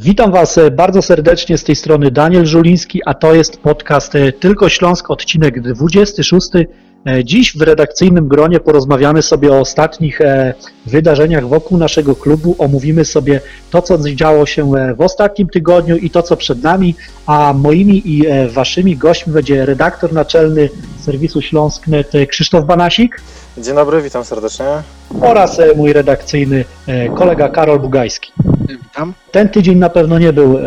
Witam Was e, bardzo serdecznie z tej strony Daniel Żuliński, a to jest podcast e, Tylko Śląsk, odcinek 26. E, Dziś w redakcyjnym gronie porozmawiamy sobie o ostatnich e, wydarzeniach wokół naszego klubu, omówimy sobie to, co działo się e, w ostatnim tygodniu i to, co przed nami, a moimi i Waszymi gośćmi będzie redaktor naczelny serwisu Śląsk.net Krzysztof Banasik Dzień dobry, witam serdecznie. oraz mój redakcyjny kolega Karol Bugajski. Witam. Ten tydzień na pewno nie był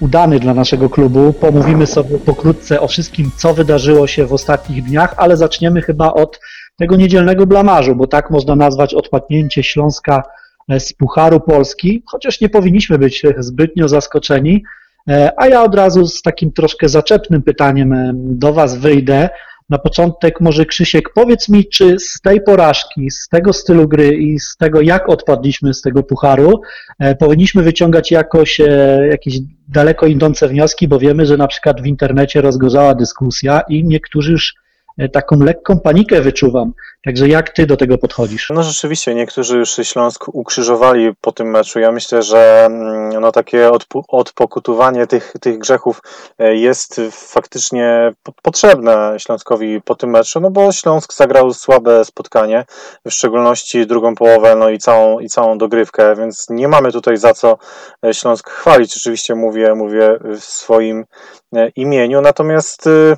udany dla naszego klubu. Pomówimy sobie pokrótce o wszystkim, co wydarzyło się w ostatnich dniach, ale zaczniemy chyba od tego niedzielnego blamarzu, bo tak można nazwać odpadnięcie Śląska e, z Pucharu Polski, chociaż nie powinniśmy być zbytnio zaskoczeni. E, A ja od razu z takim troszkę zaczepnym pytaniem e, do Was wyjdę. Na początek może Krzysiek, powiedz mi, czy z tej porażki, z tego stylu gry i z tego, jak odpadliśmy z tego pucharu, powinniśmy wyciągać jakoś jakieś daleko idące wnioski, bo wiemy, że na przykład w internecie rozgorzała dyskusja i niektórzy już taką lekką panikę wyczuwam. Także jak ty do tego podchodzisz? No rzeczywiście, niektórzy już Śląsk ukrzyżowali po tym meczu. Ja myślę, że mm, no, takie odpu- odpokutowanie tych, tych grzechów e, jest faktycznie po- potrzebne Śląskowi po tym meczu, no bo Śląsk zagrał słabe spotkanie, w szczególności drugą połowę, no i całą, i całą dogrywkę, więc nie mamy tutaj za co e, Śląsk chwalić. Oczywiście mówię, mówię w swoim e, imieniu, natomiast y,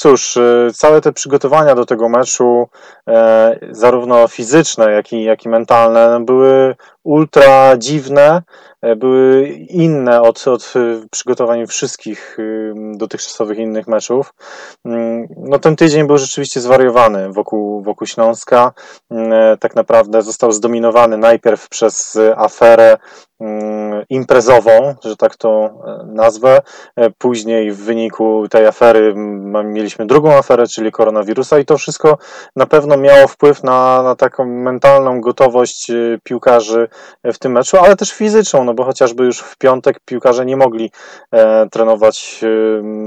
Cóż, y, całe te przygotowania do tego meczu, e, zarówno fizyczne, jak i, jak i mentalne, były ultra dziwne, e, były inne od, od y, przygotowań wszystkich y, dotychczasowych innych meczów. Mm, No ten tydzień był rzeczywiście zwariowany wokół, wokół Śląska. Mm, e, Tak naprawdę został zdominowany najpierw przez aferę mm, imprezową, że tak to e, nazwę. E, Później w wyniku tej afery mieliśmy drugą aferę, czyli koronawirusa i to wszystko na pewno miało wpływ na, na taką mentalną gotowość e, piłkarzy w tym meczu, ale też fizyczną, no bo chociażby już w piątek piłkarze nie mogli e, trenować e,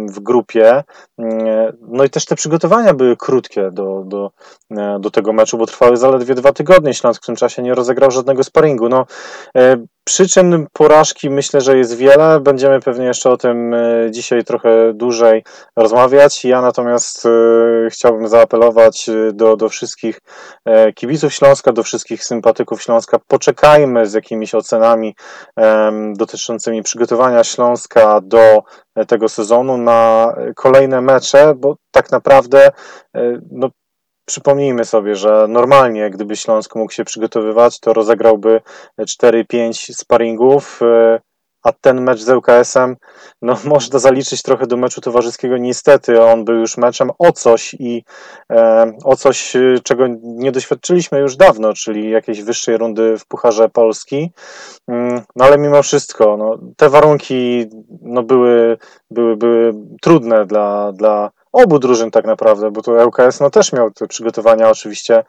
w grupie. Mm, No i też te przygotowania były krótkie do, do, e, do tego meczu, bo trwały zaledwie dwa tygodnie. Śląsk w tym czasie nie rozegrał żadnego sparingu. No, e, Przyczyn porażki myślę, że jest wiele. Będziemy pewnie jeszcze o tym e, dzisiaj trochę dłużej rozmawiać. Ja natomiast e, chciałbym zaapelować e, do, do wszystkich kibiców Śląska, do wszystkich sympatyków Śląska. Poczekajmy z jakimiś ocenami dotyczącymi przygotowania Śląska do tego sezonu na kolejne mecze, bo tak naprawdę no, Przypomnijmy sobie, że normalnie, gdyby Śląsk mógł się przygotowywać, to rozegrałby 4-5 sparingów, e, a ten mecz z ŁKS-em, no można zaliczyć trochę do meczu towarzyskiego. Niestety on był już meczem o coś i e, o coś, e, czego nie doświadczyliśmy już dawno, czyli jakiejś wyższej rundy w Pucharze Polski. Mm, No ale mimo wszystko, no, te warunki no, były, były, były trudne dla, dla obu drużyn tak naprawdę, bo to ŁKS no, też miał te przygotowania oczywiście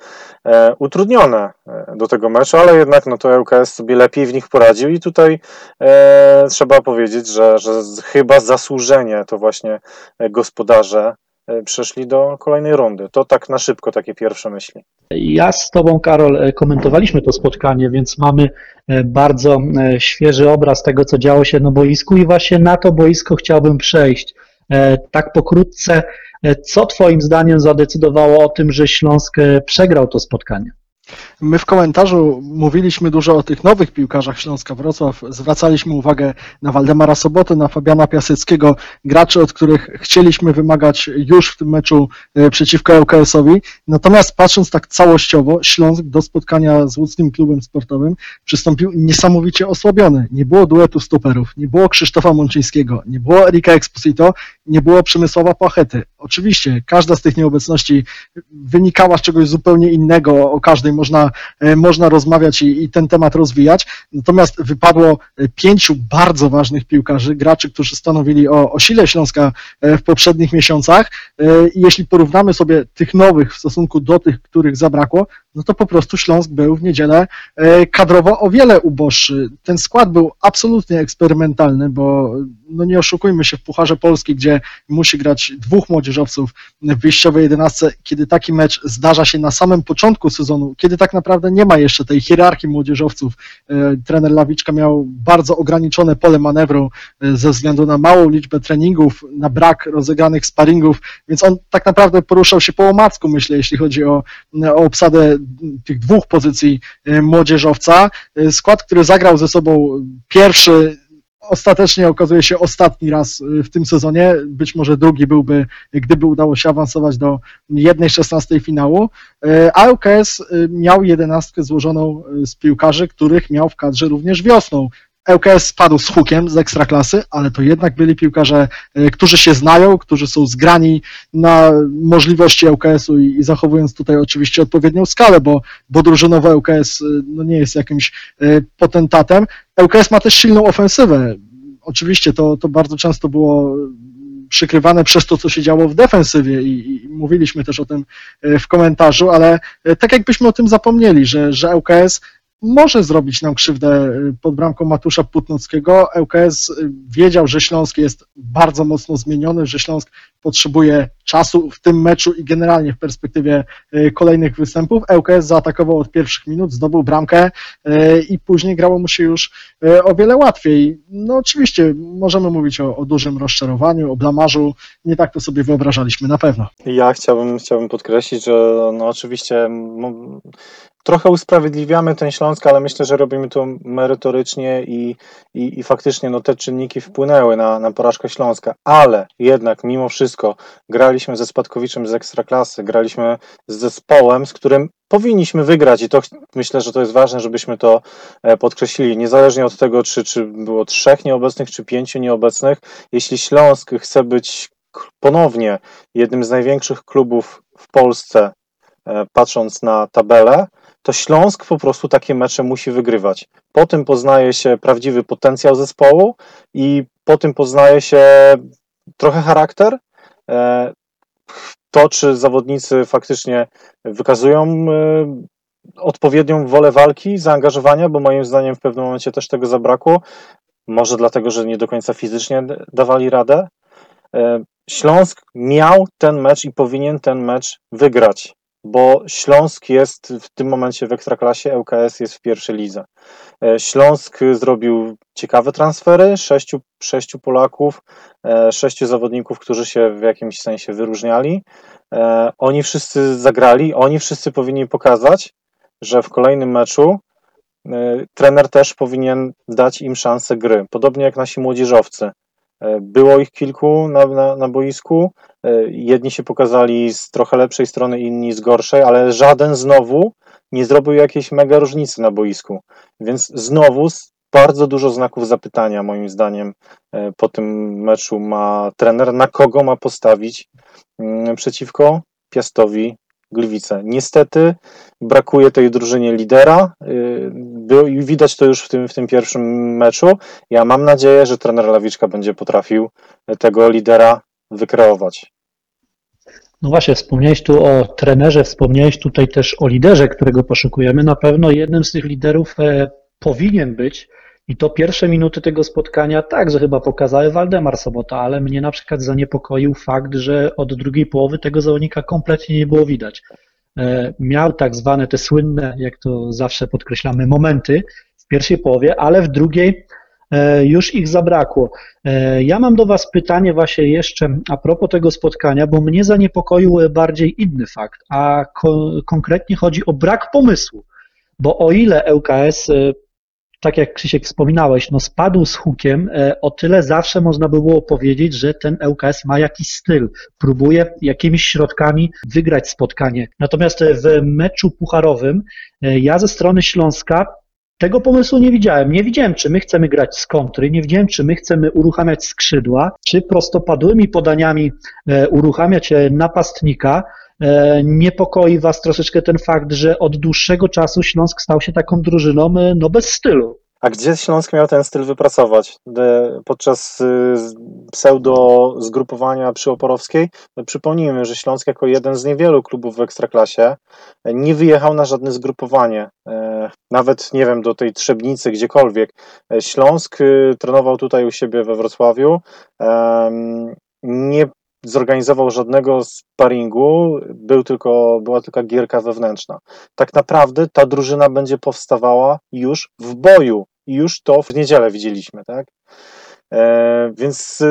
e, utrudnione e, do tego meczu, ale jednak no, to ŁKS sobie lepiej w nich poradził i tutaj e, trzeba powiedzieć, że, że chyba zasłużenie to właśnie e, gospodarze e, przeszli do kolejnej rundy. To tak na szybko takie pierwsze myśli. Ja z Tobą, Karol, komentowaliśmy to spotkanie, więc mamy bardzo świeży obraz tego, co działo się na boisku i właśnie na to boisko chciałbym przejść. E, Tak pokrótce, e, co Twoim zdaniem zadecydowało o tym, że Śląsk e, przegrał to spotkanie? My w komentarzu mówiliśmy dużo o tych nowych piłkarzach Śląska Wrocław. Zwracaliśmy uwagę na Waldemara Soboty, na Fabiana Piaseckiego, graczy, od których chcieliśmy wymagać już w tym meczu e, przeciwko ŁKS-owi. Natomiast patrząc tak całościowo, Śląsk do spotkania z łódzkim klubem sportowym przystąpił niesamowicie osłabiony. Nie było duetu stoperów, nie było Krzysztofa Mączyńskiego, nie było Erika Exposito, nie było Przemysława Pachety. Oczywiście każda z tych nieobecności wynikała z czegoś zupełnie innego, o każdej można, e, można rozmawiać i, i ten temat rozwijać. Natomiast wypadło e, pięciu bardzo ważnych piłkarzy, graczy, którzy stanowili o, o sile Śląska e, w poprzednich miesiącach. I jeśli porównamy sobie tych nowych w stosunku do tych, których zabrakło, no to po prostu Śląsk był w niedzielę e, kadrowo o wiele uboższy. Ten skład był absolutnie eksperymentalny, bo no nie oszukujmy się, w Pucharze Polski, gdzie musi grać dwóch młodzieżowców w wyjściowej jedenastce, kiedy taki mecz zdarza się na samym początku sezonu, kiedy tak naprawdę nie ma jeszcze tej hierarchii młodzieżowców, e, trener Lawiczka miał bardzo ograniczone pole manewru e, ze względu na małą liczbę treningów, na brak rozegranych sparingów, więc on tak naprawdę poruszał się po omacku, myślę, jeśli chodzi o, o obsadę tych dwóch pozycji e, młodzieżowca. E, Skład, który zagrał ze sobą pierwszy, ostatecznie okazuje się ostatni raz e, w tym sezonie. Być może drugi byłby, gdyby udało się awansować do jednej szesnastej finału. A miał jedenastkę złożoną z piłkarzy, których miał w kadrze również wiosną. ŁKS spadł z hukiem z ekstraklasy, ale to jednak byli piłkarze, e, którzy się znają, którzy są zgrani na możliwości ŁKS-u i, zachowując tutaj oczywiście odpowiednią skalę, bo, bo drużynowo ŁKS e, no nie jest jakimś e, potentatem. ŁKS ma też silną ofensywę. Oczywiście to, to bardzo często było przykrywane przez to, co się działo w defensywie i, i mówiliśmy też o tym w komentarzu, ale tak jakbyśmy o tym zapomnieli, że, że ŁKS może zrobić nam krzywdę e, pod bramką Matusza Putnockiego. ŁKS e, wiedział, że Śląsk jest bardzo mocno zmieniony, że Śląsk potrzebuje czasu w tym meczu i generalnie w perspektywie e, kolejnych występów. ŁKS zaatakował od pierwszych minut, zdobył bramkę i później grało mu się już o wiele łatwiej. No oczywiście możemy mówić o, o dużym rozczarowaniu, o blamarzu. Nie tak to sobie wyobrażaliśmy na pewno. Ja chciałbym, chciałbym podkreślić, że no oczywiście trochę usprawiedliwiamy ten Śląsk, ale myślę, że robimy to merytorycznie i, i, i faktycznie no, te czynniki wpłynęły na, na porażkę Śląska, ale jednak mimo wszystko graliśmy ze Spadkowiczem z Ekstraklasy, graliśmy z zespołem, z którym powinniśmy wygrać i to myślę, że to jest ważne, żebyśmy to e, podkreślili, niezależnie od tego, czy, czy było trzech nieobecnych, czy pięciu nieobecnych, jeśli Śląsk chce być ponownie jednym z największych klubów w Polsce, e, patrząc na tabelę, to Śląsk po prostu takie mecze musi wygrywać. Po tym poznaje się prawdziwy potencjał zespołu i po tym poznaje się trochę charakter. E, To, czy zawodnicy faktycznie wykazują e, odpowiednią wolę walki, zaangażowania, bo moim zdaniem w pewnym momencie też tego zabrakło. Może dlatego, że nie do końca fizycznie dawali radę. E, Śląsk miał ten mecz i powinien ten mecz wygrać, bo Śląsk jest w tym momencie w ekstraklasie, ŁKS jest w pierwszej lidze. E, Śląsk zrobił ciekawe transfery, sześciu, sześciu Polaków, e, sześciu zawodników, którzy się w jakimś sensie wyróżniali. E, Oni wszyscy zagrali, oni wszyscy powinni pokazać, że w kolejnym meczu trener też powinien dać im szansę gry. Podobnie jak nasi młodzieżowcy. E, Było ich kilku na, na, na boisku. E, Jedni się pokazali z trochę lepszej strony, inni z gorszej, ale żaden znowu nie zrobił jakiejś mega różnicy na boisku. Więc znowu bardzo dużo znaków zapytania, moim zdaniem, e, po tym meczu ma trener, na kogo ma postawić mm, przeciwko Piastowi Gliwice. Niestety brakuje tej drużynie lidera. y, Było, i widać to już w tym, w tym pierwszym meczu. Ja mam nadzieję, że trener Lawiczka będzie potrafił tego lidera wykreować. No właśnie, wspomniałeś tu o trenerze, wspomniałeś tutaj też o liderze, którego poszukujemy. Na pewno jednym z tych liderów e, powinien być i to pierwsze minuty tego spotkania także chyba pokazały Waldemar Sobota, ale mnie na przykład zaniepokoił fakt, że od drugiej połowy tego zawodnika kompletnie nie było widać. E, Miał tak zwane te słynne, jak to zawsze podkreślamy, momenty w pierwszej połowie, ale w drugiej e, już ich zabrakło. E, Ja mam do Was pytanie właśnie jeszcze a propos tego spotkania, bo mnie zaniepokoił bardziej inny fakt, a ko- konkretnie chodzi o brak pomysłu, bo o ile ŁKS, tak jak Krzysiek wspominałeś, no spadł z hukiem, e, o tyle zawsze można by było powiedzieć, że ten ŁKS ma jakiś styl, próbuje jakimiś środkami wygrać spotkanie. Natomiast e, w meczu pucharowym e, ja ze strony Śląska tego pomysłu nie widziałem. Nie widziałem, czy my chcemy grać z kontry, nie widziałem, czy my chcemy uruchamiać skrzydła, czy prostopadłymi podaniami uruchamiać napastnika. E, Niepokoi Was troszeczkę ten fakt, że od dłuższego czasu Śląsk stał się taką drużyną e, no bez stylu. A gdzie Śląsk miał ten styl wypracować? Podczas y, pseudo zgrupowania przy Oporowskiej? No, przypomnijmy, że Śląsk jako jeden z niewielu klubów w Ekstraklasie e, nie wyjechał na żadne zgrupowanie. Nawet, nie wiem, do tej Trzebnicy, gdziekolwiek. Śląsk y, trenował tutaj u siebie we Wrocławiu. Nie zorganizował żadnego sparingu, był tylko, była tylko gierka wewnętrzna. Tak naprawdę ta drużyna będzie powstawała już w boju i już to w niedzielę widzieliśmy, tak? E, więc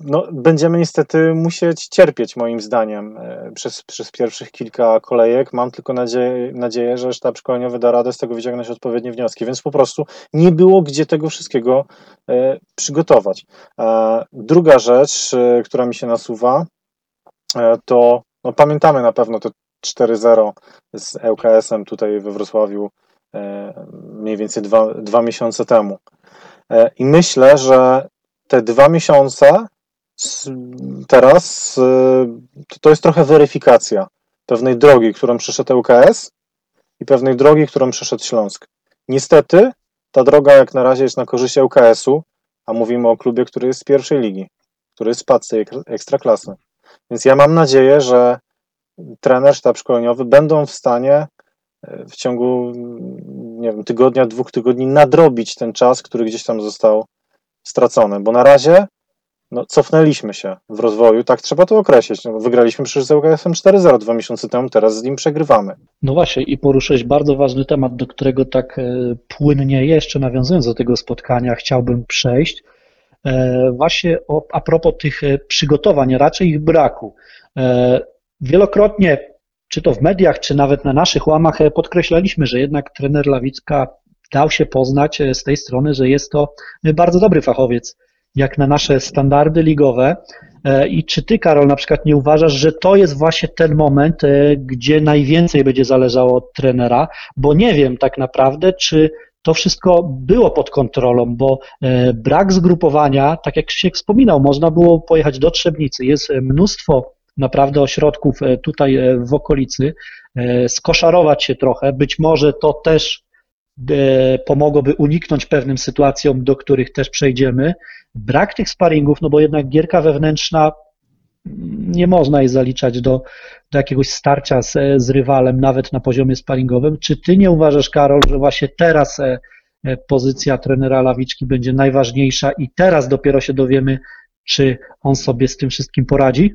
no, będziemy niestety musieć cierpieć, moim zdaniem, e, przez, przez pierwszych kilka kolejek. Mam tylko nadzieję, nadzieję, że sztab szkoleniowy da radę z tego wyciągnąć odpowiednie wnioski, więc po prostu nie było gdzie tego wszystkiego e, przygotować. E, druga rzecz, która mi się nasuwa, to no, pamiętamy na pewno te 4-0 z ŁKS-em tutaj we Wrocławiu mniej więcej dwa, dwa miesiące temu. I myślę, że te dwa miesiące teraz e, to, jest trochę weryfikacja pewnej drogi, którą przeszedł ŁKS i pewnej drogi, którą przeszedł Śląsk. Niestety ta droga jak na razie jest na korzyść ŁKS-u, a mówimy o klubie, który jest z pierwszej ligi, który spadł z ekstraklasy. Więc ja mam nadzieję, że trener, sztab szkoleniowy będą w stanie e, w ciągu nie wiem, tygodnia, dwóch tygodni nadrobić ten czas, który gdzieś tam został stracony, bo na razie no, cofnęliśmy się w rozwoju, tak trzeba to określić. No, wygraliśmy przecież z ŁKS-em 4-0 dwa miesiące temu, teraz z nim przegrywamy. No właśnie, i poruszyłeś bardzo ważny temat, do którego tak e, płynnie jeszcze nawiązując do tego spotkania, chciałbym przejść. E, Właśnie o, a propos tych e, przygotowań, raczej ich braku. Wielokrotnie, czy to w mediach, czy nawet na naszych łamach, podkreślaliśmy, że jednak trener Lawicka dał się poznać z tej strony, że jest to bardzo dobry fachowiec, jak na nasze standardy ligowe. E, I czy ty, Karol, na przykład nie uważasz, że to jest właśnie ten moment, e, gdzie najwięcej będzie zależało od trenera, bo nie wiem tak naprawdę, czy to wszystko było pod kontrolą, bo e, brak zgrupowania, tak jak się wspominał, można było pojechać do Trzebnicy, jest mnóstwo naprawdę ośrodków tutaj w okolicy, skoszarować się trochę, być może to też pomogłoby uniknąć pewnym sytuacjom, do których też przejdziemy. Brak tych sparingów, no bo jednak gierka wewnętrzna mm, nie można jej zaliczać do, do jakiegoś starcia z, z rywalem, nawet na poziomie sparingowym. Czy ty nie uważasz, Karol, że właśnie teraz e, e, pozycja trenera Lawiczki będzie najważniejsza i teraz dopiero się dowiemy, czy on sobie z tym wszystkim poradzi?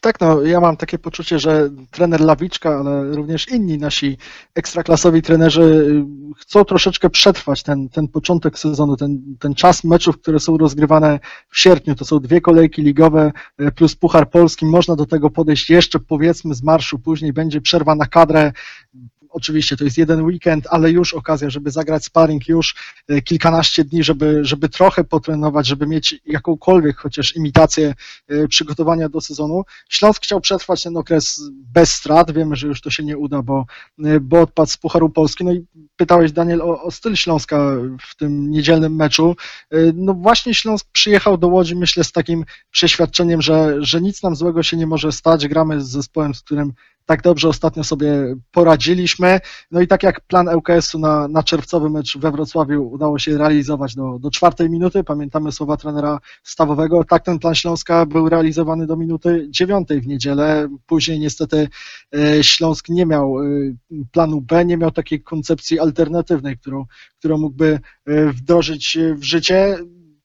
Tak, no ja mam takie poczucie, że trener Lawiczka, ale również inni nasi ekstraklasowi trenerzy y, chcą troszeczkę przetrwać ten, ten początek sezonu, ten, ten czas meczów, które są rozgrywane w sierpniu. To są dwie kolejki ligowe y, plus Puchar Polski. Można do tego podejść jeszcze powiedzmy z marszu, później będzie przerwa na kadrę. Oczywiście to jest jeden weekend, ale już okazja, żeby zagrać sparring, już y, kilkanaście dni, żeby, żeby trochę potrenować, żeby mieć jakąkolwiek chociaż imitację y, przygotowania do sezonu. Śląsk chciał przetrwać ten okres bez strat. Wiemy, że już to się nie uda, bo, bo odpadł z Pucharu Polski. No i pytałeś, Daniel, o, o styl Śląska w tym niedzielnym meczu. No właśnie Śląsk przyjechał do Łodzi, myślę, z takim przeświadczeniem, że, że nic nam złego się nie może stać. Gramy z zespołem, z którym tak dobrze ostatnio sobie poradziliśmy. No i tak jak plan ŁKS-u na, na czerwcowy mecz we Wrocławiu udało się realizować do, do czwartej minuty, pamiętamy słowa trenera stawowego, tak ten plan Śląska był realizowany do minuty dziewiątej w niedzielę. Później niestety e, Śląsk nie miał e, planu B, nie miał takiej koncepcji alternatywnej, którą, którą mógłby e, wdrożyć w życie.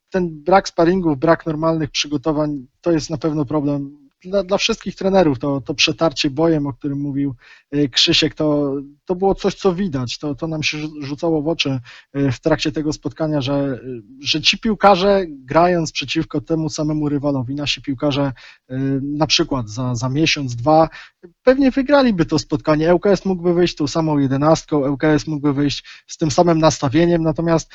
Ten brak sparingów, brak normalnych przygotowań to jest na pewno problem dla, dla wszystkich trenerów to, to przetarcie bojem, o którym mówił Krzysiek, to, to było coś, co widać. To, to nam się rzucało w oczy w trakcie tego spotkania, że, że ci piłkarze, grając przeciwko temu samemu rywalowi, nasi piłkarze na przykład za, za miesiąc, dwa, pewnie wygraliby to spotkanie. ŁKS mógłby wyjść tą samą jedenastką, ŁKS mógłby wyjść z tym samym nastawieniem, natomiast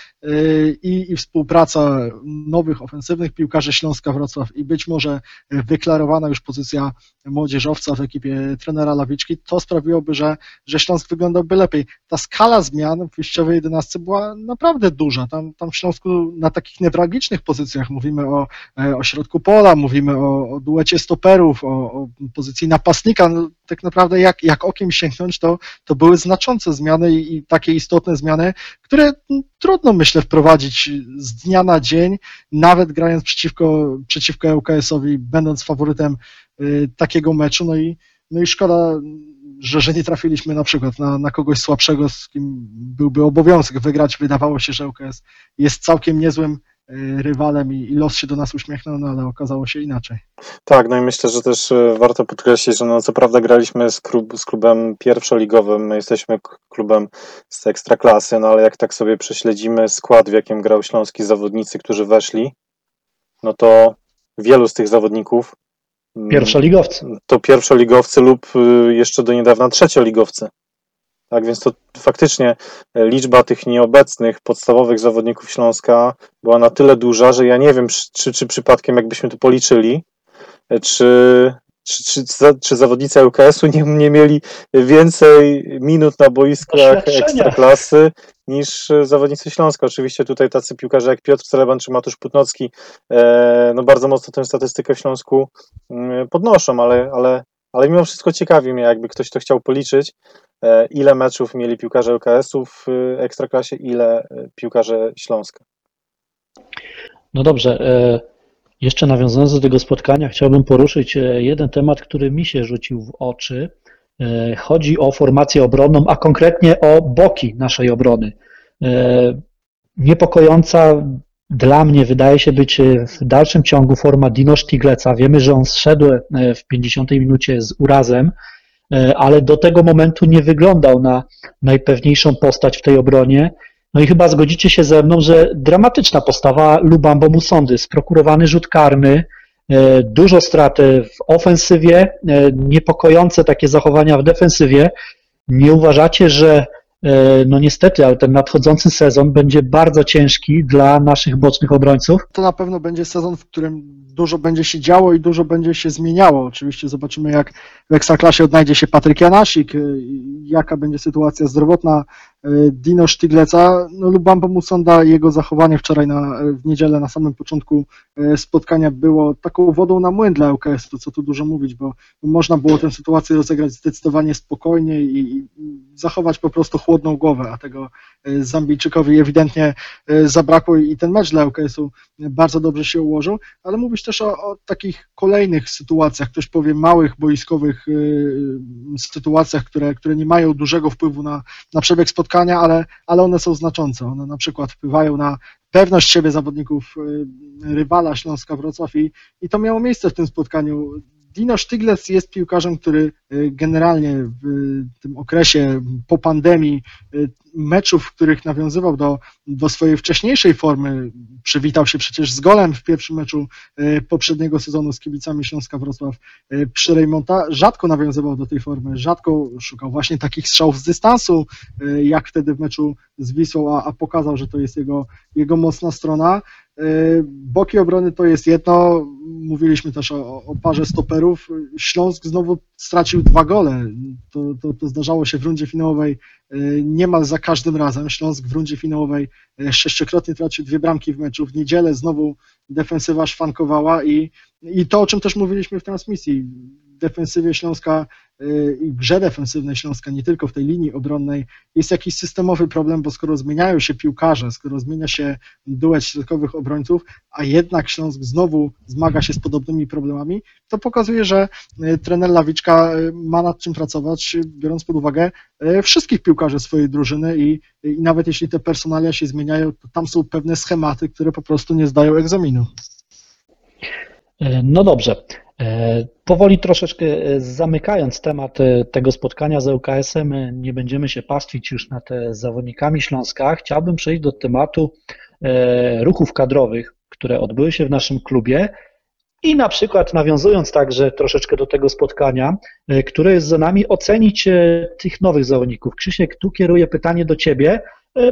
i, i współpraca nowych, ofensywnych piłkarzy Śląska Wrocław i być może wyklarowana już pozycja młodzieżowca w ekipie trenera Lawiczki, to sprawiłoby, że, że Śląsk wyglądałby lepiej. Ta skala zmian w wyjściowej 11 była naprawdę duża. Tam, tam w Śląsku na takich newralgicznych pozycjach mówimy o, o środku pola, mówimy o, o duecie stoperów, o, o pozycji napastnika. No, tak naprawdę jak, jak okiem sięgnąć, to, to były znaczące zmiany i, i takie istotne zmiany, które mm, trudno myślę wprowadzić z dnia na dzień, nawet grając przeciwko, przeciwko ŁKS-owi, będąc faworytem y, takiego meczu, no i, no i szkoda, że, że nie trafiliśmy na przykład na, na kogoś słabszego, z kim byłby obowiązek wygrać. Wydawało się, że ŁKS jest całkiem niezłym rywalem i, los się do nas uśmiechnął, no ale okazało się inaczej. Tak, no i myślę, że też e, warto podkreślić, że no co prawda graliśmy z, klub, z klubem pierwszoligowym, my jesteśmy klubem z ekstraklasy, no ale jak tak sobie prześledzimy skład, w jakim grał śląski zawodnicy, którzy weszli, no to wielu z tych zawodników mm, Pierwszoligowcy. to pierwszoligowcy lub y, jeszcze do niedawna trzecioligowcy. Tak więc to faktycznie e, liczba tych nieobecnych podstawowych zawodników Śląska była na tyle duża, że ja nie wiem, czy, czy przypadkiem jakbyśmy tu policzyli, e, czy, czy, czy, czy zawodnicy ŁKS-u nie, nie mieli więcej minut na boiskach ekstraklasy niż e, zawodnicy Śląska. Oczywiście tutaj tacy piłkarze jak Piotr Celeban czy Matusz Putnocki no bardzo mocno tę statystykę w Śląsku mm, podnoszą, ale, ale, ale mimo wszystko ciekawi mnie, jakby ktoś to chciał policzyć, e, ile meczów mieli piłkarze ŁKS-u w e, Ekstraklasie, ile e, piłkarze Śląska. No dobrze. Jeszcze nawiązując do tego spotkania, chciałbym poruszyć jeden temat, który mi się rzucił w oczy. Chodzi o formację obronną, a konkretnie o boki naszej obrony. Niepokojąca dla mnie wydaje się być e, w dalszym ciągu forma Dino Sztigleca. Wiemy, że on zszedł e, w 50 minucie z urazem, e, ale do tego momentu nie wyglądał na najpewniejszą postać w tej obronie. No i chyba zgodzicie się ze mną, że dramatyczna postawa Lubambo Musondy, sprokurowany rzut karny, dużo strat w ofensywie, niepokojące takie zachowania w defensywie. Nie uważacie, że no niestety, ale ten nadchodzący sezon będzie bardzo ciężki dla naszych bocznych obrońców? To na pewno będzie sezon, w którym dużo będzie się działo i dużo będzie się zmieniało. Oczywiście zobaczymy, jak w Ekstraklasie odnajdzie się Patryk Janasik, y, jaka będzie sytuacja zdrowotna Dino Sztygleca. No, Lubambo Musonda, jego zachowanie wczoraj na, w niedzielę na samym początku y, spotkania było taką wodą na młyn dla to co tu dużo mówić, bo można było tę sytuację rozegrać zdecydowanie spokojniej i, zachować po prostu chłodną głowę, a tego Zambijczykowi ewidentnie zabrakło i ten mecz dla ŁKS-u bardzo dobrze się ułożył, ale mówisz też o, o takich kolejnych sytuacjach, ktoś powie małych boiskowych sytuacjach, które, które nie mają dużego wpływu na, na przebieg spotkania, ale, ale one są znaczące. One na przykład wpływają na pewność siebie zawodników y, rywala Śląska Wrocław i, i to miało miejsce w tym spotkaniu. Dino Sztyglec jest piłkarzem, który y, generalnie w tym okresie po pandemii y, meczów, w których nawiązywał do, do swojej wcześniejszej formy, przywitał się przecież z golem w pierwszym meczu y, poprzedniego sezonu z kibicami Śląska Wrocław y, przy Rejmonta, rzadko nawiązywał do tej formy, rzadko szukał właśnie takich strzałów z dystansu, y, jak wtedy w meczu z Wisłą, a, a pokazał, że to jest jego, jego mocna strona. Y, Boki obrony to jest jedno, mówiliśmy też o, o parze stoperów. Śląsk znowu stracił dwa gole. To, to, to zdarzało się w rundzie finałowej y, niemal za każdym razem. Śląsk w rundzie finałowej y, sześciokrotnie tracił dwie bramki w meczu. W niedzielę znowu defensywa szwankowała i, i to, o czym też mówiliśmy w transmisji. Defensywie Śląska y, i grze defensywnej Śląska, nie tylko w tej linii obronnej, jest jakiś systemowy problem, bo skoro zmieniają się piłkarze, skoro zmienia się duet środkowych obrońców, a jednak Śląsk znowu zmaga się z podobnymi problemami, to pokazuje, że y, trener Lawiczka y, ma nad czym pracować, biorąc pod uwagę wszystkich piłkarzy swojej drużyny i, i nawet jeśli te personalia się zmieniają, to tam są pewne schematy, które po prostu nie zdają egzaminu. E, No dobrze. E, Powoli troszeczkę e, zamykając temat e, tego spotkania z ŁKS-em, nie będziemy się pastwić już nad zawodnikami Śląska. Chciałbym przejść do tematu ruchów kadrowych, które odbyły się w naszym klubie i na przykład nawiązując także troszeczkę do tego spotkania, które jest za nami, ocenić tych nowych zawodników. Krzysiek, tu kieruję pytanie do Ciebie.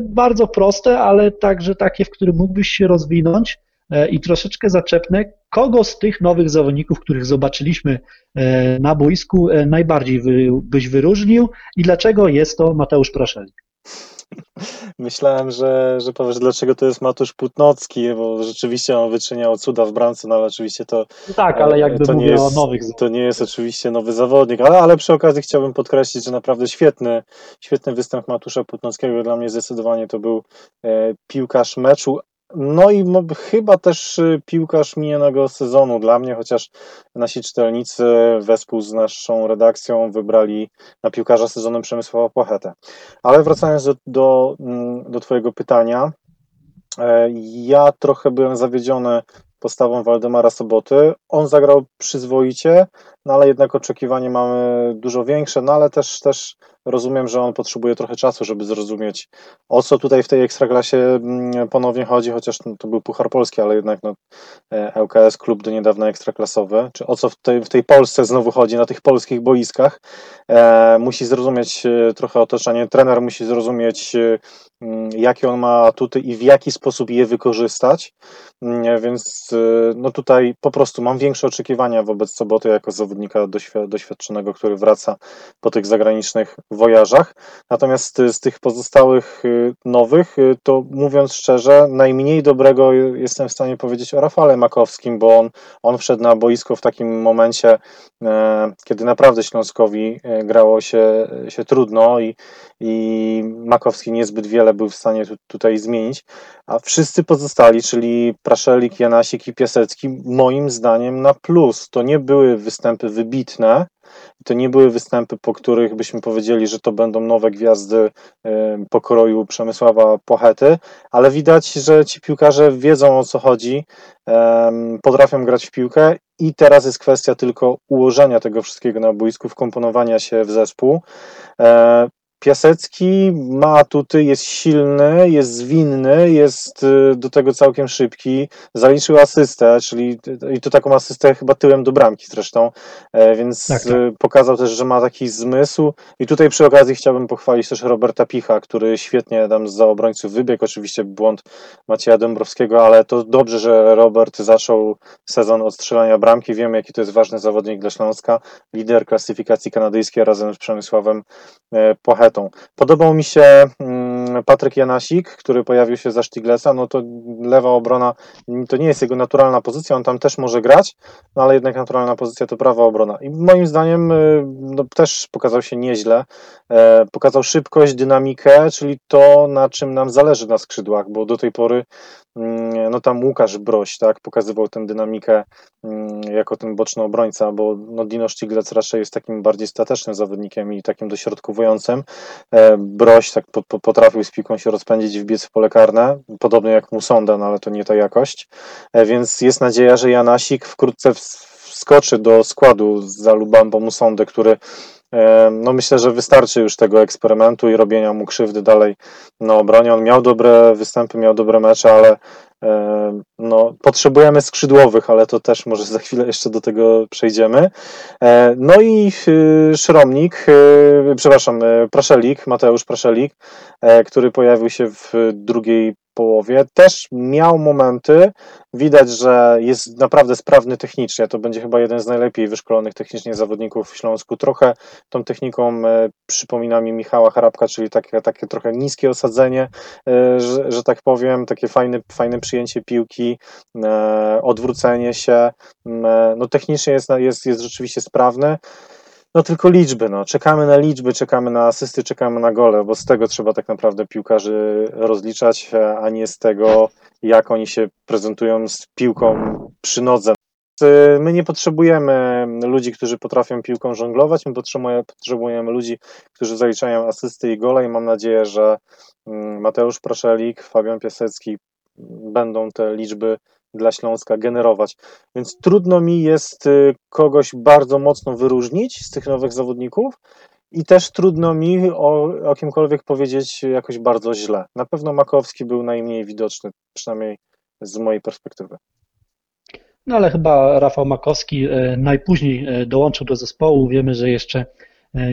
Bardzo proste, ale także takie, w którym mógłbyś się rozwinąć i troszeczkę zaczepnę, kogo z tych nowych zawodników, których zobaczyliśmy e, na boisku, e, najbardziej byś wyróżnił i dlaczego jest to Mateusz Praszelik? Myślałem, że, że powiesz, dlaczego to jest Matusz Putnocki, bo rzeczywiście on wyczyniał cuda w bramce, no ale oczywiście to. Tak, ale jakby to nie mówię jest, o nowych. To nie jest oczywiście nowy zawodnik, ale, ale przy okazji chciałbym podkreślić, że naprawdę świetny, świetny występ Matusza Putnockiego. Dla mnie zdecydowanie to był e, piłkarz meczu, no i chyba też y, piłkarz minionego sezonu dla mnie, chociaż nasi czytelnicy wespół z naszą redakcją wybrali na piłkarza sezonu Przemysława Płachetę. Ale wracając do, do, mm, do Twojego pytania, e, ja trochę byłem zawiedziony postawą Waldemara Soboty. On zagrał przyzwoicie, no ale jednak oczekiwanie mamy dużo większe, no ale też, też rozumiem, że on potrzebuje trochę czasu, żeby zrozumieć, o co tutaj w tej ekstraklasie mm, ponownie chodzi, chociaż to był Puchar Polski, ale jednak no, e, ŁKS, klub do niedawna ekstraklasowy, czy o co w tej, w tej Polsce znowu chodzi, na tych polskich boiskach. E, musi zrozumieć e, trochę otoczenie, trener musi zrozumieć, e, mm, jakie on ma atuty i w jaki sposób je wykorzystać, mm, więc no tutaj po prostu mam większe oczekiwania wobec Soboty jako zawodnika doświadczonego, który wraca po tych zagranicznych wojażach. Natomiast z tych pozostałych y, nowych, y, to mówiąc szczerze, najmniej dobrego jestem w stanie powiedzieć o Rafale Makowskim, bo on, on wszedł na boisko w takim momencie, kiedy naprawdę Śląskowi e, grało się, się trudno i, i Makowski niezbyt wiele był w stanie tu, tutaj zmienić, a wszyscy pozostali, czyli Praszelik, Janasik i Piasecki, moim zdaniem na plus. To nie były występy wybitne, to nie były występy, po których byśmy powiedzieli, że to będą nowe gwiazdy pokroju Przemysława Płachety, ale widać, że ci piłkarze wiedzą o co chodzi, potrafią grać w piłkę i teraz jest kwestia tylko ułożenia tego wszystkiego na boisku, wkomponowania się w zespół. Piasecki ma atuty, jest silny, jest zwinny, jest y, do tego całkiem szybki. Zaliczył asystę, czyli i to taką asystę chyba tyłem do bramki zresztą, e, więc tak, tak. Y, pokazał też, że ma taki zmysł. I tutaj przy okazji chciałbym pochwalić też Roberta Picha, który świetnie tam z obrońców wybiegł. Oczywiście błąd Macieja Dąbrowskiego, ale to dobrze, że Robert zaczął sezon od strzelania bramki. Wiemy, jaki to jest ważny zawodnik dla Śląska. Lider klasyfikacji kanadyjskiej razem z Przemysławem e, Płachetą Podobał mi się mm, Patryk Janasik, który pojawił się za Sztiglesa, no to lewa obrona to nie jest jego naturalna pozycja, on tam też może grać, no ale jednak naturalna pozycja to prawa obrona. I moim zdaniem y, no, też pokazał się nieźle. E, pokazał szybkość, dynamikę, czyli to, na czym nam zależy na skrzydłach, bo do tej pory Mm, no tam Łukasz Broś, tak, pokazywał tę dynamikę mm, jako ten boczny obrońca, bo no Dino Sztiglec raczej jest takim bardziej statecznym zawodnikiem i takim dośrodkowującym. E, Broś tak po, z piłką się rozpędzić i wbiec w pole karne, podobnie jak Musonda, no ale to nie ta jakość, e, więc jest nadzieja, że Janasik wkrótce wskoczy do składu za Lubambo Musondę, który no myślę, że wystarczy już tego eksperymentu i robienia mu krzywdy dalej na obronie. On miał dobre występy, miał dobre mecze, ale no, potrzebujemy skrzydłowych, ale to też może za chwilę jeszcze do tego przejdziemy. E, no i y, Szromnik, y, przepraszam, Praszelik, Mateusz Praszelik, e, który pojawił się w drugiej połowie, też miał momenty, widać, że jest naprawdę sprawny technicznie, to będzie chyba jeden z najlepiej wyszkolonych technicznie zawodników w Śląsku, trochę tą techniką e, przypomina mi Michała Harapka, czyli takie, takie trochę niskie osadzenie, że, że tak powiem, takie fajne, fajne przyjęcie piłki, e, odwrócenie się, e, no technicznie jest, jest, jest rzeczywiście sprawny. No tylko liczby, no. Czekamy na liczby, czekamy na asysty, czekamy na gole, bo z tego trzeba tak naprawdę piłkarzy rozliczać, a nie z tego, jak oni się prezentują z piłką przy nodze. My nie potrzebujemy ludzi, którzy potrafią piłką żonglować, my potrzebujemy ludzi, którzy zaliczają asysty i gole i mam nadzieję, że mm, Mateusz Proszelik, Fabian Piasecki będą te liczby dla Śląska generować. Więc trudno mi jest y, kogoś bardzo mocno wyróżnić z tych nowych zawodników i też trudno mi o, o kimkolwiek powiedzieć jakoś bardzo źle. Na pewno Makowski był najmniej widoczny, przynajmniej z mojej perspektywy. No ale chyba Rafał Makowski y, najpóźniej y, dołączył do zespołu. Wiemy, że jeszcze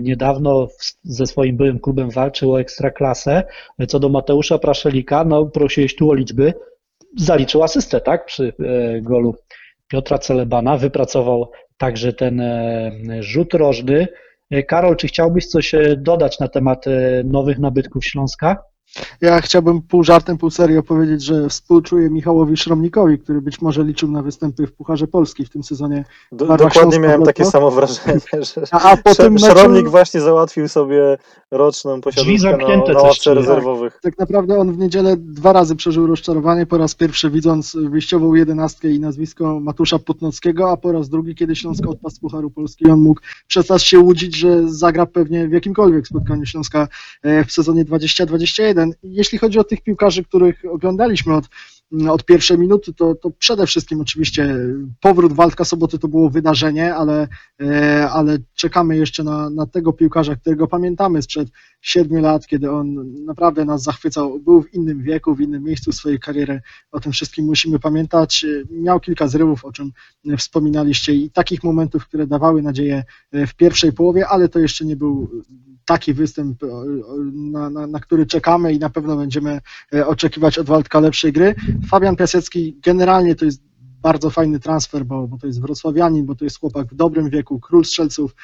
niedawno ze swoim byłym klubem walczył o ekstraklasę. Co do Mateusza Praszelika, no prosiłeś tu o liczby, zaliczył asystę, tak, przy e, golu Piotra Celebana, wypracował także ten e, rzut rożny. E, Karol, czy chciałbyś coś dodać na temat nowych nabytków Śląska? Ja chciałbym pół żartem, pół serio powiedzieć, że współczuję Michałowi Szromnikowi, który być może liczył na występy w Pucharze Polski w tym sezonie. Do, dokładnie Śląska miałem takie samo wrażenie, że A, a po tym Sz- meczu Szromnik właśnie załatwił sobie roczną posiadówkę na, zamknięte na ławce tak. rezerwowych. tak naprawdę on w niedzielę dwa razy przeżył rozczarowanie. Po raz pierwszy widząc wyjściową jedenastkę i nazwisko Matusza Putnockiego, a po raz drugi, kiedy Śląsk odpadł z Pucharu Polski, on mógł przestać się łudzić, że zagra pewnie w jakimkolwiek spotkaniu Śląska e, w sezonie 2021. Jeśli chodzi o tych piłkarzy, których oglądaliśmy od od pierwszej minuty, to, to przede wszystkim oczywiście powrót Waldka Soboty to było wydarzenie, ale, e, ale czekamy jeszcze na, na tego piłkarza, którego pamiętamy sprzed siedmiu lat, kiedy on naprawdę nas zachwycał. Był w innym wieku, w innym miejscu swojej kariery. O tym wszystkim musimy pamiętać. Miał kilka zrywów, o czym wspominaliście, i takich momentów, które dawały nadzieję w pierwszej połowie, ale to jeszcze nie był taki występ, na, na, na który czekamy i na pewno będziemy e, oczekiwać od Waldka lepszej gry. Fabian Piasecki generalnie to jest bardzo fajny transfer, bo, bo to jest wrocławianin, bo to jest chłopak w dobrym wieku, król strzelców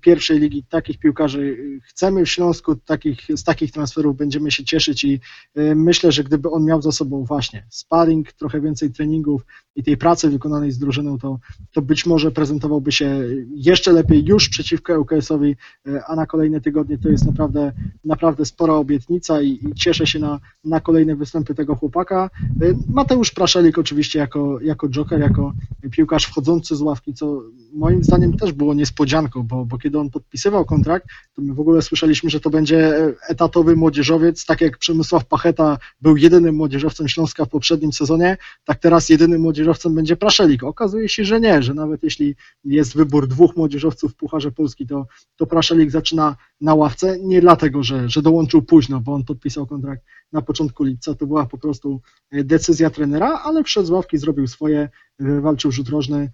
pierwszej ligi. Takich piłkarzy chcemy w Śląsku, takich, z takich transferów będziemy się cieszyć i y, myślę, że gdyby on miał za sobą właśnie sparring, trochę więcej treningów i tej pracy wykonanej z drużyną, to, to być może prezentowałby się jeszcze lepiej już przeciwko ŁKS-owi, y, a na kolejne tygodnie to jest naprawdę, naprawdę spora obietnica i, i cieszę się na, na kolejne występy tego chłopaka. Y, Mateusz Praszelik oczywiście jako, jako joker, jako piłkarz wchodzący z ławki, co moim zdaniem też było niespodzianką, bo, bo kiedy on podpisywał kontrakt, to my w ogóle słyszeliśmy, że to będzie etatowy młodzieżowiec, tak jak Przemysław Pacheta był jedynym młodzieżowcem Śląska w poprzednim sezonie, tak teraz jedynym młodzieżowcem będzie Praszelik. Okazuje się, że nie, że nawet jeśli jest wybór dwóch młodzieżowców w Pucharze Polski, to, to Praszelik zaczyna na ławce, nie dlatego, że, że dołączył późno, bo on podpisał kontrakt na początku lipca, to była po prostu decyzja trenera, ale z ławki, zrobił swoje, wywalczył rzut rożny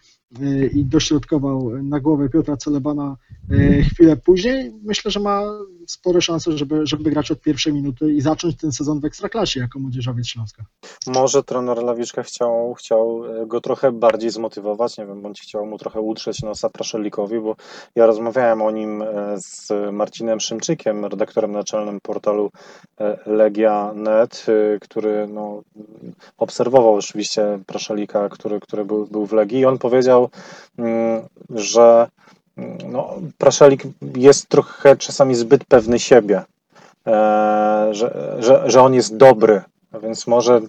i dośrodkował na głowę Piotra Celebana chwilę później. Myślę, że ma spore szanse, żeby, żeby grać od pierwszej minuty i zacząć ten sezon w Ekstraklasie jako młodzieżowiec Śląska. Może trener Lawiczka chciał, chciał go trochę bardziej zmotywować, nie wiem, bądź chciał mu trochę utrzeć nosa Praszelikowi, bo ja rozmawiałem o nim z Marcinem Szymczykiem, redaktorem naczelnym portalu Legia.net, który no, obserwował oczywiście Praszelika, który, który był, był w Legii i on powiedział, że no, Praszelik jest trochę czasami zbyt pewny siebie, że, że, że on jest dobry, więc może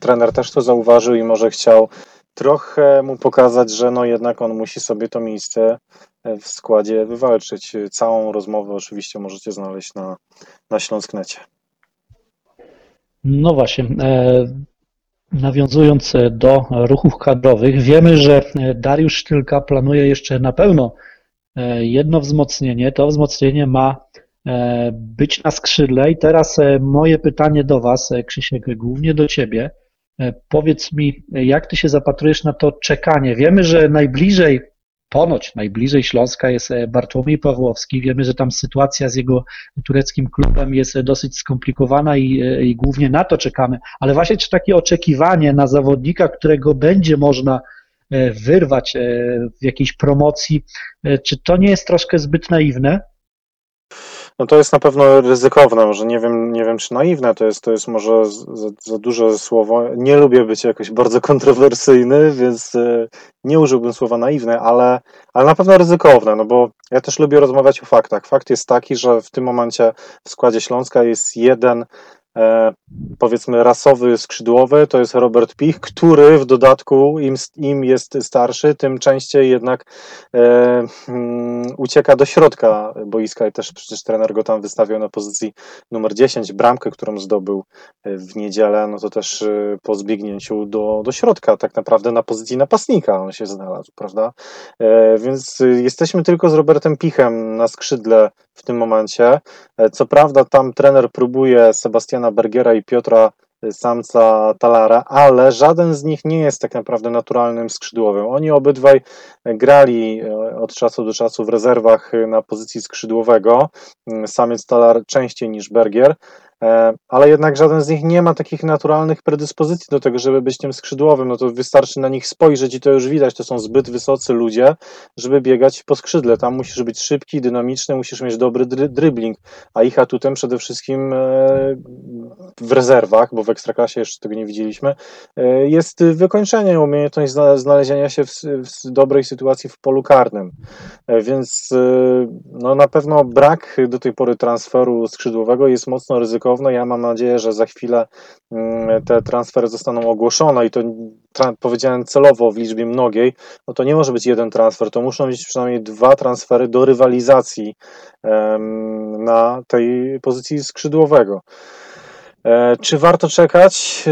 trener też to zauważył i może chciał trochę mu pokazać, że no jednak on musi sobie to miejsce w składzie wywalczyć. Całą rozmowę oczywiście możecie znaleźć na, na Śląsknecie. No właśnie, e, nawiązując do ruchów kadrowych, wiemy, że Dariusz Sztylka planuje jeszcze na pewno jedno wzmocnienie. To wzmocnienie ma być na skrzydle i teraz moje pytanie do Was, Krzysiek, głównie do Ciebie. Powiedz mi, jak Ty się zapatrujesz na to czekanie? Wiemy, że najbliżej, ponoć najbliżej Śląska jest Bartłomiej Pawłowski. Wiemy, że tam sytuacja z jego tureckim klubem jest dosyć skomplikowana i, i głównie na to czekamy. Ale właśnie czy takie oczekiwanie na zawodnika, którego będzie można wyrwać w jakiejś promocji, czy to nie jest troszkę zbyt naiwne? No to jest na pewno ryzykowne, może nie wiem, nie wiem czy naiwne, to jest, to jest może za, za duże słowo. Nie lubię być jakoś bardzo kontrowersyjny, więc nie użyłbym słowa naiwne, ale, ale na pewno ryzykowne, no bo ja też lubię rozmawiać o faktach. Fakt jest taki, że w tym momencie w składzie Śląska jest jeden e, powiedzmy rasowy skrzydłowy, to jest Robert Pich, który w dodatku im, im jest starszy, tym częściej jednak e, um, ucieka do środka boiska i też przecież trener go tam wystawiał na pozycji numer 10, bramkę, którą zdobył w niedzielę, no to też po zbiegnięciu do, do środka, tak naprawdę na pozycji napastnika on się znalazł, prawda? E, więc jesteśmy tylko z Robertem Pichem na skrzydle w tym momencie. Co prawda tam trener próbuje Sebastiana Bergiera i Piotra Samca Talara, ale żaden z nich nie jest tak naprawdę naturalnym skrzydłowym. Oni obydwaj grali od czasu do czasu w rezerwach na pozycji skrzydłowego. Samiec Talar częściej niż Bergier. E, ale jednak żaden z nich nie ma takich naturalnych predyspozycji do tego, żeby być tym skrzydłowym. No to wystarczy na nich spojrzeć i to już widać. To są zbyt wysocy ludzie, żeby biegać po skrzydle. Tam musisz być szybki, dynamiczny, musisz mieć dobry dry, dribbling, a ich atutem przede wszystkim e, w rezerwach, bo w ekstraklasie jeszcze tego nie widzieliśmy, e, jest wykończenie, umiejętność znalezienia się w, w dobrej sytuacji w polu karnym. Więc no, na pewno brak do tej pory transferu skrzydłowego jest mocno ryzykowny. Ja mam nadzieję, że za chwilę mm, te transfery zostaną ogłoszone i to powiedziałem celowo w liczbie mnogiej, no to nie może być jeden transfer, to muszą być przynajmniej dwa transfery do rywalizacji na tej pozycji skrzydłowego. E, czy warto czekać?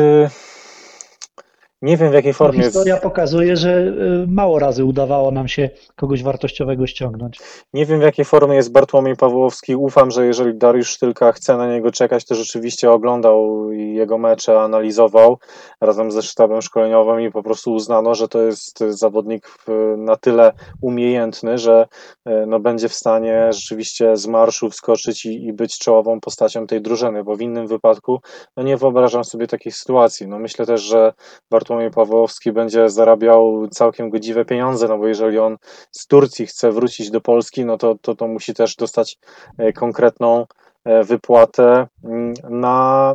Nie wiem w jakiej formie. Historia pokazuje, że y, mało razy udawało nam się kogoś wartościowego ściągnąć. Nie wiem w jakiej formie jest Bartłomiej Pawłowski. Ufam, że jeżeli Dariusz Sztylka chce na niego czekać, to rzeczywiście oglądał jego mecze, analizował razem ze sztabem szkoleniowym i po prostu uznano, że to jest zawodnik na tyle umiejętny, że y, no, będzie w stanie rzeczywiście z marszu wskoczyć i, i być czołową postacią tej drużyny, bo w innym wypadku no, nie wyobrażam sobie takiej sytuacji. No, myślę też, że Bartłomiej Bartłomiej Pawłowski będzie zarabiał całkiem godziwe pieniądze, no bo jeżeli on z Turcji chce wrócić do Polski, no to, to, to musi też dostać e, konkretną e, wypłatę mm, na,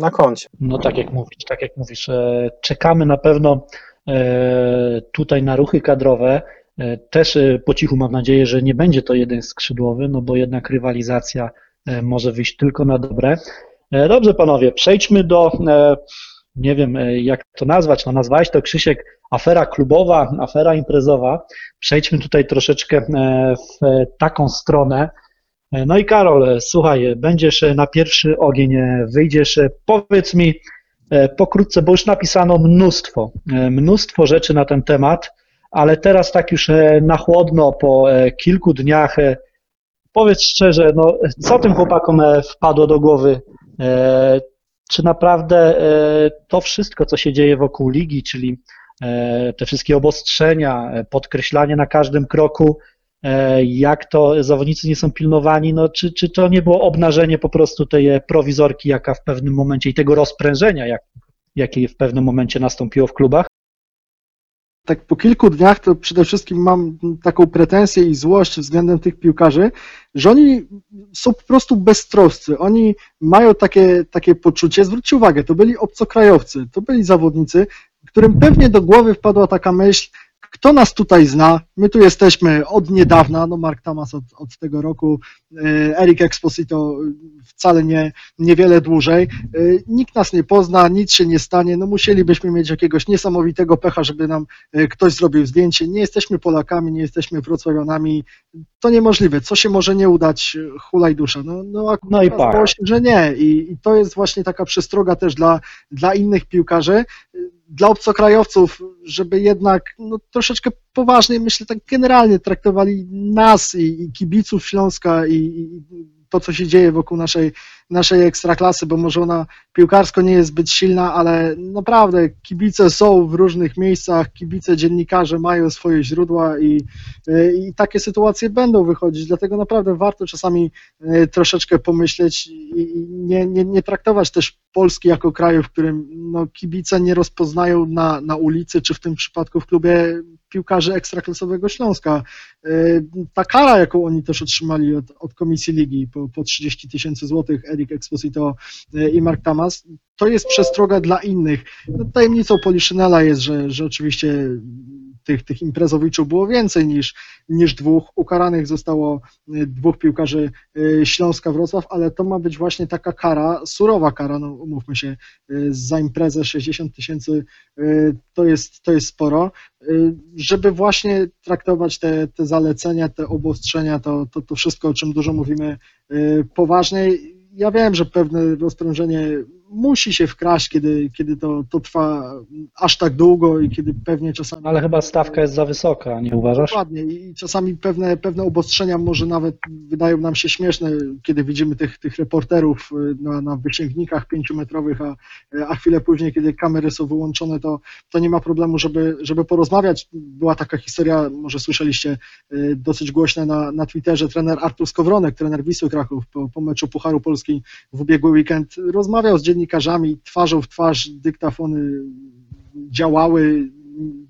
na koncie. No tak jak mówisz, tak jak mówisz, e, czekamy na pewno tutaj na ruchy kadrowe. Też po cichu mam nadzieję, że nie będzie to jeden skrzydłowy, no bo jednak rywalizacja może wyjść tylko na dobre. Dobrze, panowie, przejdźmy do nie wiem e, jak to nazwać, no nazwałeś to Krzysiek afera klubowa, afera imprezowa. Przejdźmy tutaj troszeczkę e, w taką stronę. E, no i Karol, słuchaj, będziesz na pierwszy ogień, wyjdziesz, powiedz mi pokrótce, bo już napisano mnóstwo, mnóstwo rzeczy na ten temat, ale teraz tak już na chłodno, po kilku dniach, powiedz szczerze, no, co tym chłopakom wpadło do głowy? Czy naprawdę e, to wszystko, co się dzieje wokół ligi, czyli e, te wszystkie obostrzenia, e, podkreślanie na każdym kroku, jak to zawodnicy nie są pilnowani, no czy, czy to nie było obnażenie po prostu tej prowizorki, jaka w pewnym momencie i tego rozprężenia, jak, jakie w pewnym momencie nastąpiło w klubach? Tak po kilku dniach to przede wszystkim mam taką pretensję i złość względem tych piłkarzy, że oni są po prostu beztroscy. Oni mają takie, takie poczucie, zwróćcie uwagę, to byli obcokrajowcy, to byli zawodnicy, którym pewnie do głowy wpadła taka myśl, kto nas tutaj zna? My tu jesteśmy od niedawna, no Mark Tamas od, od tego roku, e, Eric Exposito wcale nie, niewiele dłużej. E, nikt nas nie pozna, nic się nie stanie, no musielibyśmy mieć jakiegoś niesamowitego pecha, żeby nam e, ktoś zrobił zdjęcie. Nie jesteśmy Polakami, nie jesteśmy Wrocławianami, to niemożliwe. Co się może nie udać, hulaj dusza. No, no, no i pak. się, że nie I, I to jest właśnie taka przestroga też dla, dla innych piłkarzy dla obcokrajowców, żeby jednak no, troszeczkę poważniej, myślę, tak generalnie traktowali nas i, i kibiców Śląska i, i to, co się dzieje wokół naszej, naszej ekstraklasy, bo może ona piłkarsko nie jest zbyt silna, ale naprawdę kibice są w różnych miejscach, kibice, dziennikarze mają swoje źródła i, i takie sytuacje będą wychodzić, dlatego naprawdę warto czasami e, troszeczkę pomyśleć i nie, nie, nie traktować też Polski jako kraju, w którym no, kibice nie rozpoznają na, na ulicy, czy w tym przypadku w klubie piłkarzy ekstraklasowego Śląska. E, ta kara, jaką oni też otrzymali od, od Komisji Ligi po, po 30 tysięcy złotych, Erik Exposito e, i Mark Tamas, to jest przestroga dla innych. No, tajemnicą Poliszynela jest, że, że oczywiście tych, tych imprezowiczów było więcej niż, niż dwóch. Ukaranych zostało e, dwóch piłkarzy Śląska Wrocław, ale to ma być właśnie taka kara, surowa kara, no umówmy się, za imprezę 60 tysięcy to jest, to jest sporo. Żeby właśnie traktować te, te zalecenia, te obostrzenia, to, to, to wszystko, o czym dużo mówimy, poważnie. Ja wiem, że pewne rozprężenie musi się wkraść, kiedy, kiedy to, to trwa aż tak długo i kiedy pewnie czasami. Ale chyba stawka jest za wysoka, nie uważasz? Dokładnie i czasami pewne, pewne obostrzenia może nawet wydają nam się śmieszne, kiedy widzimy tych, tych reporterów y, na, na wysięgnikach pięciometrowych, a, a chwilę później, kiedy kamery są wyłączone, to, to nie ma problemu, żeby, żeby porozmawiać. Była taka historia, może słyszeliście, y, dosyć głośna na, na Twitterze, trener Artur Skowronek, trener Wisły Kraków po, po meczu Pucharu Polski w ubiegły weekend, rozmawiał z dziennikarzami twarzą w twarz, dyktafony działały,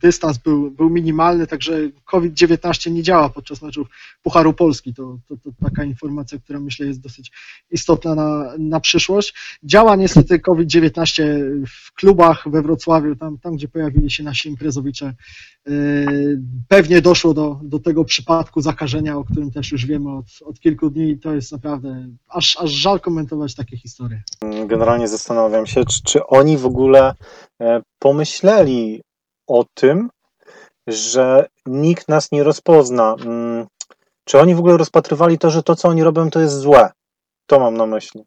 dystans był, był minimalny, także COVID-19 nie działa podczas meczów Pucharu Polski. To, to, to taka informacja, która myślę jest dosyć istotna na, na przyszłość. Działa niestety COVID-19 w klubach we Wrocławiu, tam, tam gdzie pojawili się nasi imprezowicze. Yy, Pewnie doszło do, do tego przypadku zakażenia, o którym też już wiemy od, od kilku dni i to jest naprawdę aż, aż żal komentować takie historie. Generalnie zastanawiam się, czy, czy oni w ogóle e, pomyśleli o tym, że nikt nas nie rozpozna. Mm, Czy oni w ogóle rozpatrywali to, że to, co oni robią, to jest złe? To mam na myśli.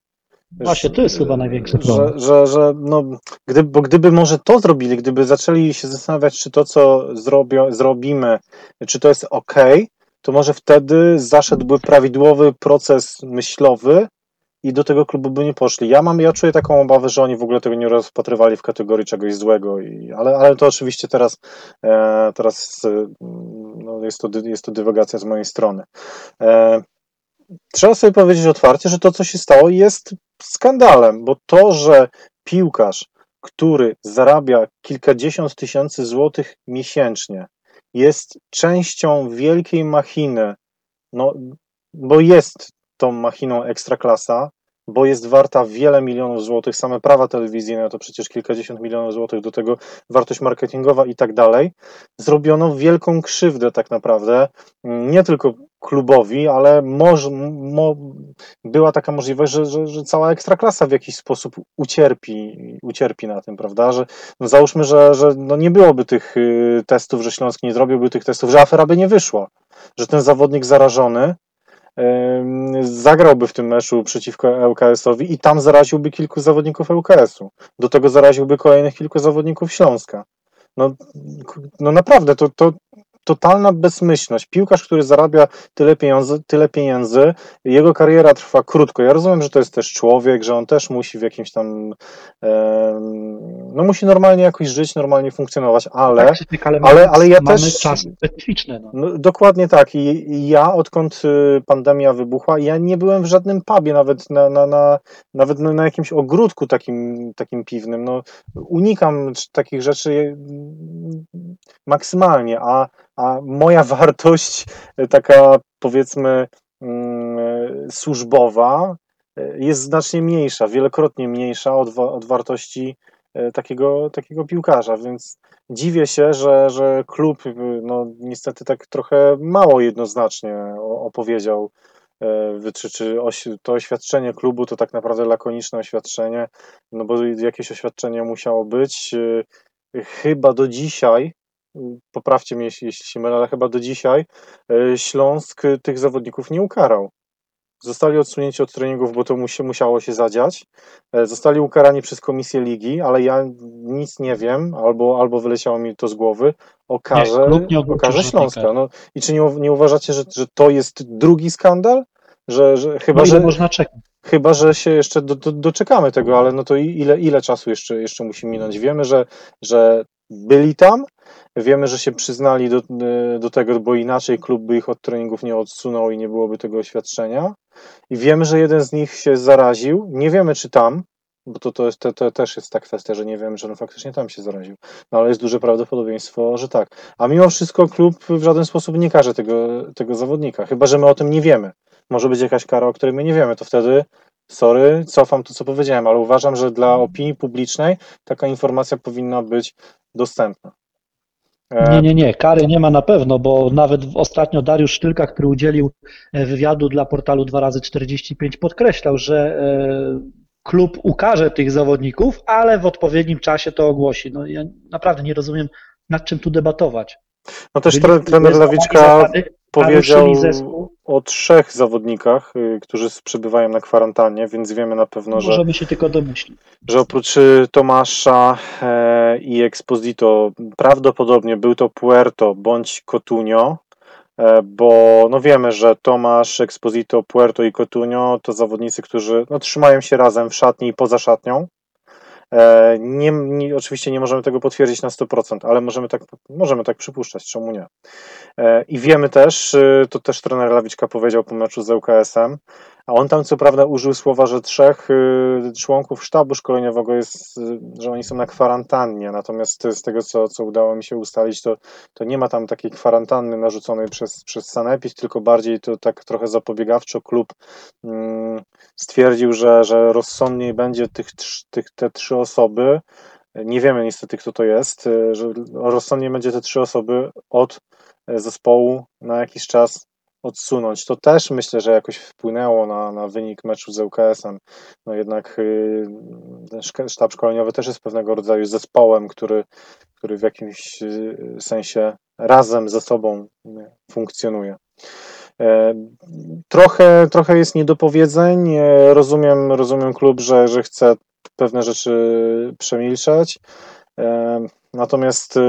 Właśnie, to jest chyba największy problem. Że, że, że no, gdyby, bo gdyby może to zrobili, gdyby zaczęli się zastanawiać, czy to, co zrobią, zrobimy, czy to jest ok, to może wtedy zaszedłby prawidłowy proces myślowy i do tego klubu by nie poszli. Ja mam, ja czuję taką obawę, że oni w ogóle tego nie rozpatrywali w kategorii czegoś złego, i, ale, ale to oczywiście teraz, e, teraz e, no, jest, to, jest to dywagacja z mojej strony. E, trzeba sobie powiedzieć otwarcie, że to, co się stało, jest skandalem, bo to, że piłkarz, który zarabia kilkadziesiąt tysięcy złotych miesięcznie, jest częścią wielkiej machiny, no, bo jest tą machiną ekstraklasa, bo jest warta wiele milionów złotych, same prawa telewizyjne to przecież kilkadziesiąt milionów złotych, do tego wartość marketingowa i tak dalej, zrobiono wielką krzywdę tak naprawdę, nie tylko klubowi, ale może, mo, była taka możliwość, że, że, że cała ekstraklasa w jakiś sposób ucierpi, ucierpi na tym, prawda, że no załóżmy, że, że no nie byłoby tych y, testów, że Śląsk nie zrobiłby tych testów, że afera by nie wyszła, że ten zawodnik zarażony zagrałby w tym meczu przeciwko ŁKS-owi i tam zaraziłby kilku zawodników ŁKS-u. Do tego zaraziłby kolejnych kilku zawodników Śląska. No, no naprawdę, to, to totalna bezmyślność. Piłkarz, który zarabia tyle pieniędzy, tyle pieniędzy, jego kariera trwa krótko. Ja rozumiem, że to jest też człowiek, że on też musi w jakimś tam, em, no musi normalnie jakoś żyć, normalnie funkcjonować, ale Tak, ale, ale- ale ja mamy też- czas specyficzny. No. No, dokładnie tak. I, I ja, odkąd y, pandemia wybuchła, ja nie byłem w żadnym pubie, nawet na, na, na, nawet na, jakimś ogródku takim, takim piwnym. No, unikam takich rzeczy mm, maksymalnie, a, a moja wartość, y, taka powiedzmy mm, y, służbowa, y, jest znacznie mniejsza, wielokrotnie mniejsza od, od wartości takiego, takiego piłkarza, więc dziwię się, że, że klub no, niestety tak trochę mało jednoznacznie opowiedział, e, czy, czy to oświadczenie klubu to tak naprawdę lakoniczne oświadczenie, no bo jakieś oświadczenie musiało być. Chyba do dzisiaj, poprawcie mnie jeśli, jeśli się mylę, ale chyba do dzisiaj y, Śląsk y, tych zawodników nie ukarał. Zostali odsunięci od treningów, bo to musi, musiało się zadziać. E, Zostali ukarani przez komisję ligi, ale ja nic nie wiem, albo, albo wyleciało mi to z głowy, o karze, nie o karze Śląska. No, I czy nie, nie uważacie, że, że to jest drugi skandal? Że, że, chyba, No że, można czekać? chyba, że się jeszcze do, do, doczekamy tego, ale no to ile, ile czasu jeszcze, jeszcze musi minąć? Wiemy, że, że byli tam, wiemy, że się przyznali do, do tego, bo inaczej klub by ich od treningów nie odsunął i nie byłoby tego oświadczenia. I wiemy, że jeden z nich się zaraził. Nie wiemy, czy tam, bo to, to, jest, to, to też jest ta kwestia, że nie wiemy, że on faktycznie tam się zaraził. No ale jest duże prawdopodobieństwo, że tak. A mimo wszystko klub w żaden sposób nie karze tego, tego zawodnika, chyba że my o tym nie wiemy. Może być jakaś kara, o której my nie wiemy, to wtedy sorry, cofam to, co powiedziałem, ale uważam, że dla opinii publicznej taka informacja powinna być dostępna. E, Nie, nie, nie, kary nie ma na pewno, bo nawet ostatnio Dariusz Sztylka, który udzielił e, wywiadu dla portalu 2x45 podkreślał, że e, klub ukaże tych zawodników, ale w odpowiednim czasie to ogłosi. No ja naprawdę nie rozumiem, nad czym tu debatować. No też Byli- trener Lawiczka powiedział o trzech zawodnikach, y, którzy przebywają na kwarantannie, więc wiemy na pewno, że, Możemy się tylko domyślić. że oprócz y, Tomasza e, i Exposito prawdopodobnie był to Puerto bądź Cotunio, e, bo no wiemy, że Tomasz, Exposito, Puerto i Cotunio to zawodnicy, którzy no, trzymają się razem w szatni i poza szatnią. E, Nie, nie, oczywiście nie możemy tego potwierdzić na 100%, ale możemy tak, możemy tak przypuszczać, czemu nie. E, I wiemy też, y, to też trener Lawiczka powiedział po meczu z ŁKS-em, a on tam co prawda użył słowa, że trzech y, członków sztabu szkoleniowego jest, y, że oni są na kwarantannie, natomiast z tego, co, co udało mi się ustalić, to, to nie ma tam takiej kwarantanny narzuconej przez, przez Sanepid, tylko bardziej to tak trochę zapobiegawczo klub mm, stwierdził, że, że rozsądniej będzie tych, tych, te trzy osoby, nie wiemy niestety kto to jest, y, że rozsądniej będzie te trzy osoby od zespołu na jakiś czas odsunąć. To też myślę, że jakoś wpłynęło na, na wynik meczu z ŁKS-em. No jednak y, ten sztab szkoleniowy też jest pewnego rodzaju zespołem, który, który w jakimś y, sensie razem ze sobą funkcjonuje. E, Trochę, trochę jest niedopowiedzeń. E, Rozumiem, rozumiem klub, że, że chce pewne rzeczy przemilczeć. Natomiast e,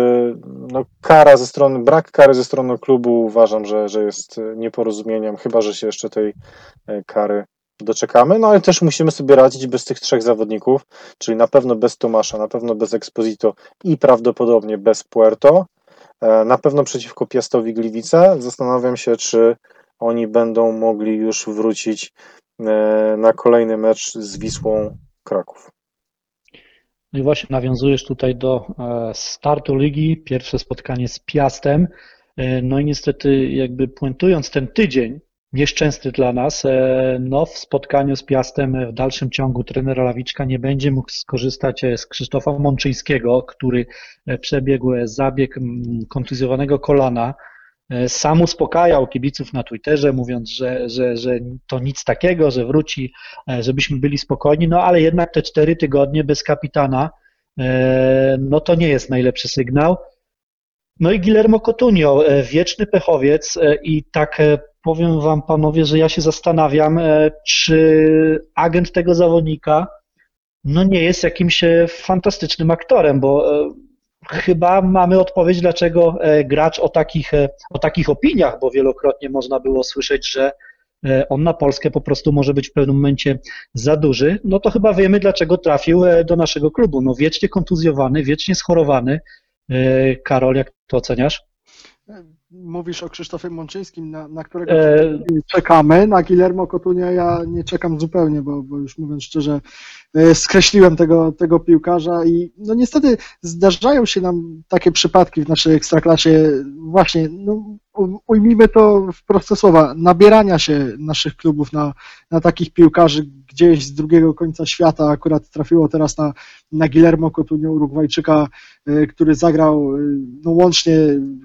no, kara ze strony, brak kary ze strony klubu uważam, że, że jest nieporozumieniem, chyba że się jeszcze tej e, kary doczekamy. No ale też musimy sobie radzić bez tych trzech zawodników, czyli na pewno bez Tomasza, na pewno bez Exposito i prawdopodobnie bez Puerto. E, Na pewno przeciwko Piastowi Gliwice. Zastanawiam się, czy oni będą mogli już wrócić e, na kolejny mecz z Wisłą Kraków. No i właśnie nawiązujesz tutaj do e, startu ligi, pierwsze spotkanie z Piastem. E, No i niestety jakby puentując ten tydzień, nieszczęsny dla nas, e, no w spotkaniu z Piastem w dalszym ciągu trener Lawiczka nie będzie mógł skorzystać z Krzysztofa Mączyńskiego, który przebiegł zabieg mm, kontuzjowanego kolana. E, Sam uspokajał kibiców na Twitterze, mówiąc, że, że, że to nic takiego, że wróci, e, żebyśmy byli spokojni, no ale jednak te cztery tygodnie bez kapitana, e, no to nie jest najlepszy sygnał. No i Guillermo Cotunio, wieczny pechowiec i tak powiem wam panowie, że ja się zastanawiam, czy agent tego zawodnika no nie jest jakimś fantastycznym aktorem, bo chyba mamy odpowiedź, dlaczego e, gracz o takich, e, o takich opiniach, bo wielokrotnie można było słyszeć, że e, on na Polskę po prostu może być w pewnym momencie za duży, no to chyba wiemy, dlaczego trafił do naszego klubu. No wiecznie kontuzjowany, wiecznie schorowany. Karol, jak to oceniasz? Mówisz o Krzysztofie Mączyńskim, na, na którego E, czekamy. Na Guillermo Cotunia ja nie czekam zupełnie, bo, bo już mówiąc szczerze, e, skreśliłem tego, tego piłkarza i no niestety zdarzają się nam takie przypadki w naszej ekstraklasie właśnie, no, u- ujmijmy to w proste słowa, nabierania się naszych klubów na, na takich piłkarzy gdzieś z drugiego końca świata. Akurat trafiło teraz na, na Guillermo Cotunio, Urugwajczyka, e, który zagrał e, no, łącznie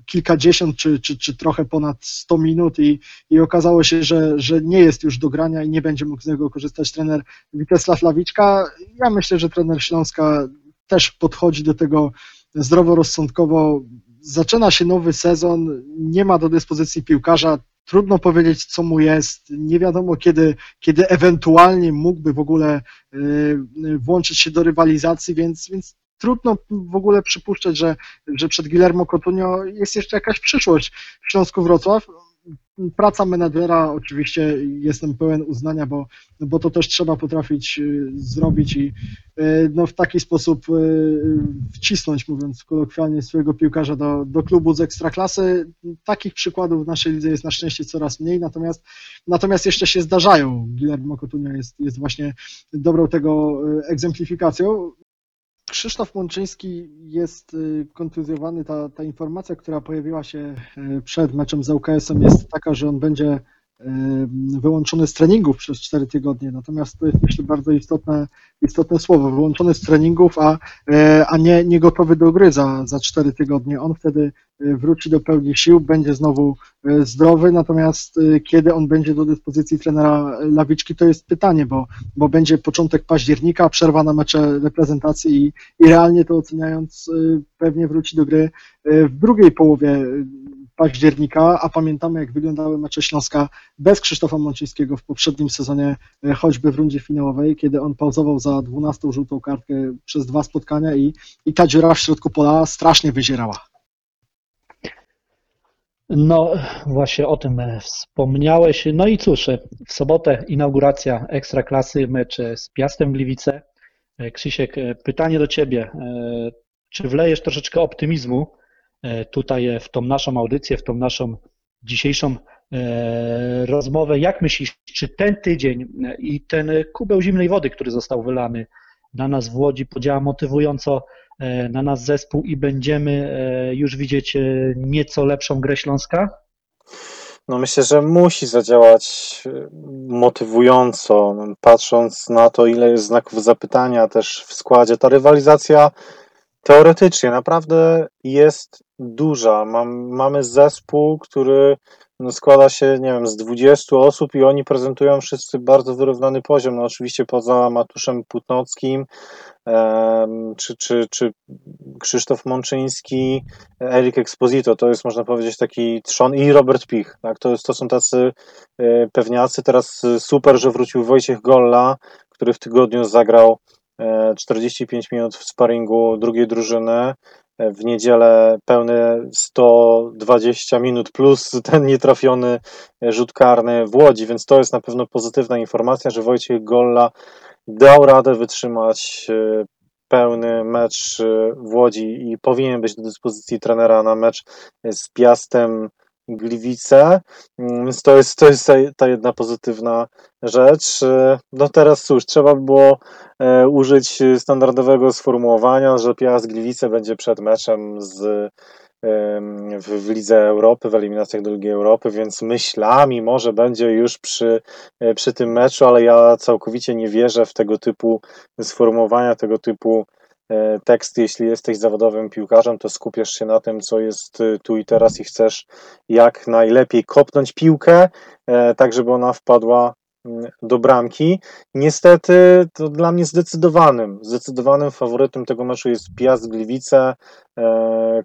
kilkadziesiąt czy, czy, czy trochę ponad 100 minut i, i okazało się, że, że nie jest już do grania i nie będzie mógł z niego korzystać trener Witesław Lawiczka. Ja myślę, że trener Śląska też podchodzi do tego zdroworozsądkowo. Zaczyna się nowy sezon, nie ma do dyspozycji piłkarza, trudno powiedzieć, co mu jest, nie wiadomo kiedy, kiedy ewentualnie mógłby w ogóle y, y, włączyć się do rywalizacji, więc, więc trudno w ogóle przypuszczać, że, że przed Guillermo Cotunio jest jeszcze jakaś przyszłość w Śląsku Wrocław. Praca menadżera oczywiście jestem pełen uznania, bo, bo to też trzeba potrafić y, zrobić i y, no, w taki sposób y, wcisnąć, mówiąc kolokwialnie, swojego piłkarza do, do klubu z ekstraklasy. Takich przykładów w naszej lidze jest na szczęście coraz mniej, natomiast, natomiast jeszcze się zdarzają. Guillermo Cotunio jest, jest właśnie dobrą tego egzemplifikacją. Krzysztof Mączyński jest y, kontuzjowany. Ta, ta informacja, która pojawiła się y, przed meczem z ŁKS-em jest taka, że on będzie wyłączony z treningów przez 4 tygodnie. Natomiast to jest myślę bardzo istotne, istotne słowo. Wyłączony z treningów, a, y, a nie, nie gotowy do gry za, za 4 tygodnie. On wtedy y, wróci do pełni sił, będzie znowu y, zdrowy, natomiast kiedy on będzie do dyspozycji trenera Lawiczki, to jest pytanie, bo, bo będzie początek października, przerwa na mecze reprezentacji i, i realnie to oceniając pewnie wróci do gry w drugiej połowie października, a pamiętamy jak wyglądały mecze Śląska bez Krzysztofa Mączyńskiego w poprzednim sezonie, e, choćby w rundzie finałowej, kiedy on pauzował za 12 żółtą kartkę przez dwa spotkania i, i ta dziura w środku pola strasznie wyzierała. No, właśnie o tym e, wspomniałeś. No i cóż, e, w sobotę inauguracja Ekstraklasy, mecz z Piastem Gliwice. Krzysiek, pytanie do Ciebie. Czy wlejesz troszeczkę optymizmu tutaj e, w tą naszą audycję, w tą naszą dzisiejszą e, rozmowę? Jak myślisz, czy ten tydzień e, i ten kubeł zimnej wody, który został wylany na nas w Łodzi, podziała motywująco e, na nas zespół i będziemy e, już widzieć e, nieco lepszą grę Śląska? No myślę, że musi zadziałać e, motywująco, patrząc na to, ile jest znaków zapytania też w składzie. Ta rywalizacja teoretycznie naprawdę jest duża. Mam, mamy zespół, który no, składa się, nie wiem, z 20 osób i oni prezentują wszyscy bardzo wyrównany poziom. No oczywiście poza Matuszem Putnockim, em, czy, czy, czy Krzysztof Mączyński, Erik Exposito, to jest można powiedzieć taki trzon i Robert Pich, tak? to, to są tacy e, pewniacy. Teraz e, super, że wrócił Wojciech Golla, który w tygodniu zagrał e, 45 minut w sparingu drugiej drużyny. W niedzielę pełne 120 minut plus ten nietrafiony rzut karny w Łodzi, więc to jest na pewno pozytywna informacja, że Wojciech Golla dał radę wytrzymać e, pełny mecz e, w Łodzi i powinien być do dyspozycji trenera na mecz z Piastem Gliwice, Mm, więc to jest, to jest ta, jedna pozytywna rzecz. E, No teraz cóż, trzeba by było e, użyć standardowego sformułowania, że Piast Gliwice będzie przed meczem z w, w Lidze Europy, w eliminacjach do Ligi Europy, więc myślami może będzie już przy, e, przy tym meczu, ale ja całkowicie nie wierzę w tego typu sformułowania, tego typu e, teksty. Jeśli jesteś zawodowym piłkarzem, to skupiasz się na tym, co jest e, tu i teraz i chcesz jak najlepiej kopnąć piłkę, e, tak żeby ona wpadła mm, do bramki. Niestety to dla mnie zdecydowanym, zdecydowanym faworytem tego meczu jest Piast Gliwice,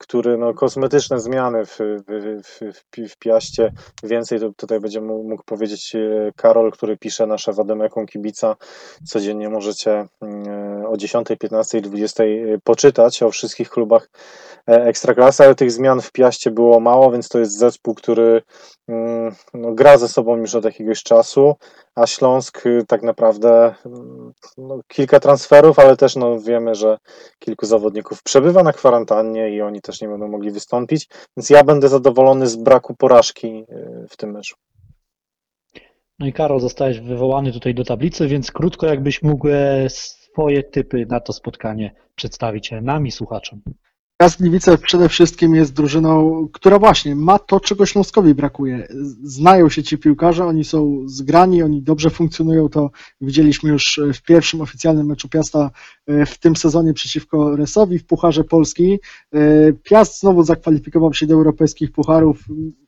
który no, kosmetyczne zmiany w, w, w, w, Pi- w Piaście, więcej to tutaj będzie mógł powiedzieć Karol, który pisze nasze Wademeką Kibica, codziennie możecie mm, o 10, 15 i 20 poczytać o wszystkich klubach e, Ekstraklasy, ale tych zmian w Piaście było mało, więc to jest zespół, który mm, no, gra ze sobą już od jakiegoś czasu, a Śląsk y, tak naprawdę mm, no, kilka transferów, ale też no, wiemy, że kilku zawodników przebywa na kwarantannie i oni też nie będą mogli wystąpić, więc ja będę zadowolony z braku porażki y, w tym meczu. No i Karol, zostałeś wywołany tutaj do tablicy, więc krótko jakbyś mógł e, swoje typy na to spotkanie przedstawić e, nam i słuchaczom. Piast Gliwice przede wszystkim jest drużyną, która właśnie ma to, czego Śląskowi brakuje. Znają się ci piłkarze, oni są zgrani, oni dobrze funkcjonują, to widzieliśmy już w pierwszym oficjalnym meczu Piasta e, w tym sezonie przeciwko Resowi w Pucharze Polski. E, Piast znowu zakwalifikował się do europejskich pucharów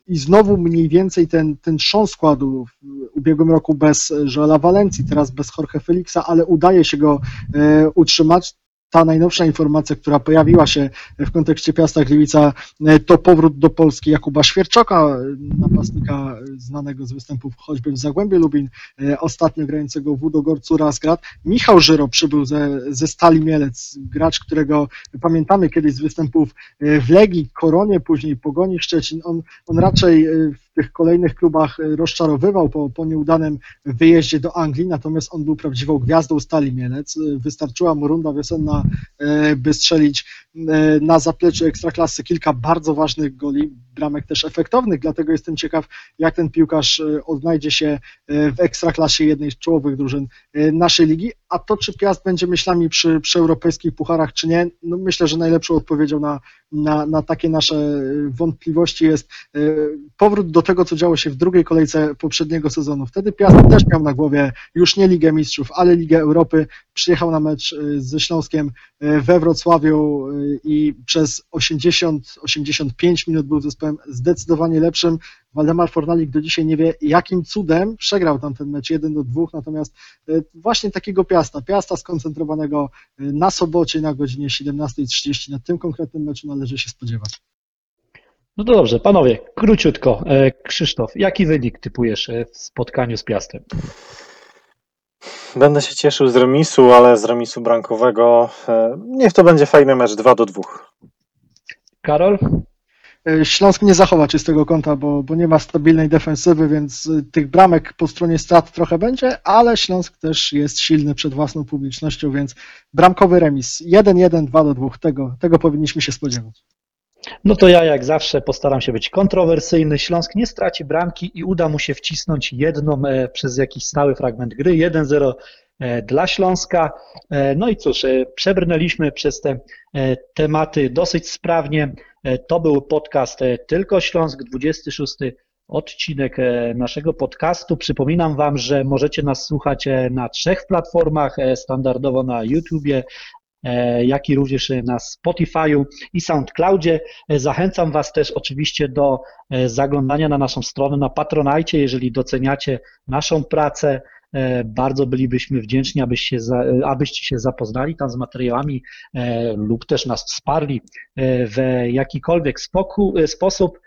i znowu mniej więcej ten, ten składu w ubiegłym roku bez Joela Valencji, teraz bez Jorge Felixa, ale udaje się go e, utrzymać ta najnowsza informacja, która pojawiła się w kontekście Piasta Gliwica, e, to powrót do Polski Jakuba Świerczoka, e, napastnika znanego z występów choćby w Zagłębiu Lubin, e, ostatnio grającego w Udogorcu Razgrad. Michał Żyro przybył ze, ze Stali Mielec, gracz, którego pamiętamy kiedyś z występów w Legii, Koronie, później Pogoni Szczecin. On, on raczej w tych kolejnych klubach rozczarowywał po, po nieudanym wyjeździe do Anglii, natomiast on był prawdziwą gwiazdą Stali Mielec. Wystarczyła mu runda wiosenna, by strzelić e, na zapleczu Ekstraklasy kilka bardzo ważnych goli, bramek też efektownych, dlatego jestem ciekaw, jak ten piłkarz e, odnajdzie się e, w Ekstraklasie jednej z czołowych drużyn e, naszej ligi, a to czy Piast będzie myślami przy, przy europejskich pucharach, czy nie, no myślę, że najlepszą odpowiedzią na, na, na takie nasze wątpliwości jest powrót do tego, co działo się w drugiej kolejce poprzedniego sezonu. Wtedy Piast też miał na głowie już nie Ligę Mistrzów, ale Ligę Europy. Przyjechał na mecz ze Śląskiem we Wrocławiu i przez 80-85 minut był zespołem zdecydowanie lepszym. Waldemar Fornalik do dzisiaj nie wie, jakim cudem przegrał tam ten mecz 1 do 2, natomiast e, właśnie takiego Piasta, Piasta skoncentrowanego e, na sobocie na godzinie 17.30 na tym konkretnym meczu należy się spodziewać. No to dobrze, panowie, króciutko. E, Krzysztof, jaki wynik typujesz w spotkaniu z Piastem? Będę się cieszył z remisu, ale z remisu brankowego. Niech to będzie fajny mecz 2 do 2. Karol? Y, Śląsk nie zachowa czystego kąta, bo, bo nie ma stabilnej defensywy, więc y, tych bramek po stronie strat trochę będzie, ale Śląsk też jest silny przed własną publicznością, więc bramkowy remis 1-1, 2 do 2. Tego, tego powinniśmy się spodziewać. No to ja jak zawsze postaram się być kontrowersyjny. Śląsk nie straci bramki i uda mu się wcisnąć jedną e, przez jakiś stały fragment gry. 1-0 e, dla Śląska. E, No i cóż, e, przebrnęliśmy przez te e, tematy dosyć sprawnie. E, To był podcast e, Tylko Śląsk, 26 odcinek e, naszego podcastu. Przypominam Wam, że możecie nas słuchać e, na trzech platformach, e, standardowo na YouTubie, e, jak i również e, na Spotify'u i SoundCloudzie. E, Zachęcam Was też oczywiście do e, zaglądania na naszą stronę na Patronajcie, jeżeli doceniacie naszą pracę. E, Bardzo bylibyśmy wdzięczni, abyście abyście się zapoznali tam z materiałami e, lub też nas wsparli e, w jakikolwiek sposób.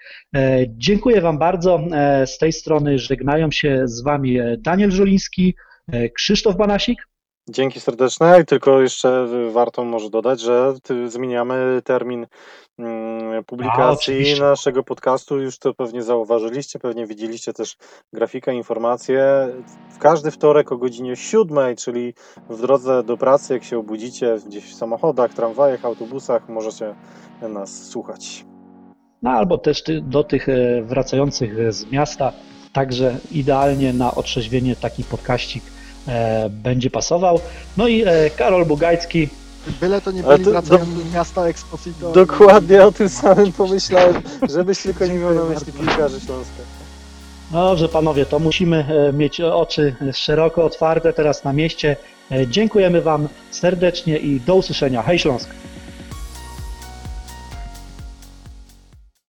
Dziękuję Wam bardzo. Z tej strony żegnają się z Wami Daniel Żuliński, Krzysztof Banasik. Dzięki serdeczne i tylko jeszcze warto może dodać, że zmieniamy termin mm, A, publikacji oczywiście. naszego podcastu. Już to pewnie zauważyliście, pewnie widzieliście też grafikę, informacje. W każdy wtorek o godzinie 7, czyli w drodze do pracy, jak się obudzicie gdzieś w samochodach, tramwajach, autobusach, możecie nas słuchać. No albo też do tych e, wracających z miasta, także idealnie na otrzeźwienie taki podkaścik będzie pasował. No i e, Karol Bugajski, Byle to nie byli to- wracają do- miasta Exposito. Dokładnie o tym samym pomyślałem, żebyś tylko nie miał na myśli piłkarzy Śląska. no dobrze panowie, to musimy e, mieć oczy szeroko otwarte teraz na mieście. E, Dziękujemy Wam serdecznie i do usłyszenia. Hej Śląsk!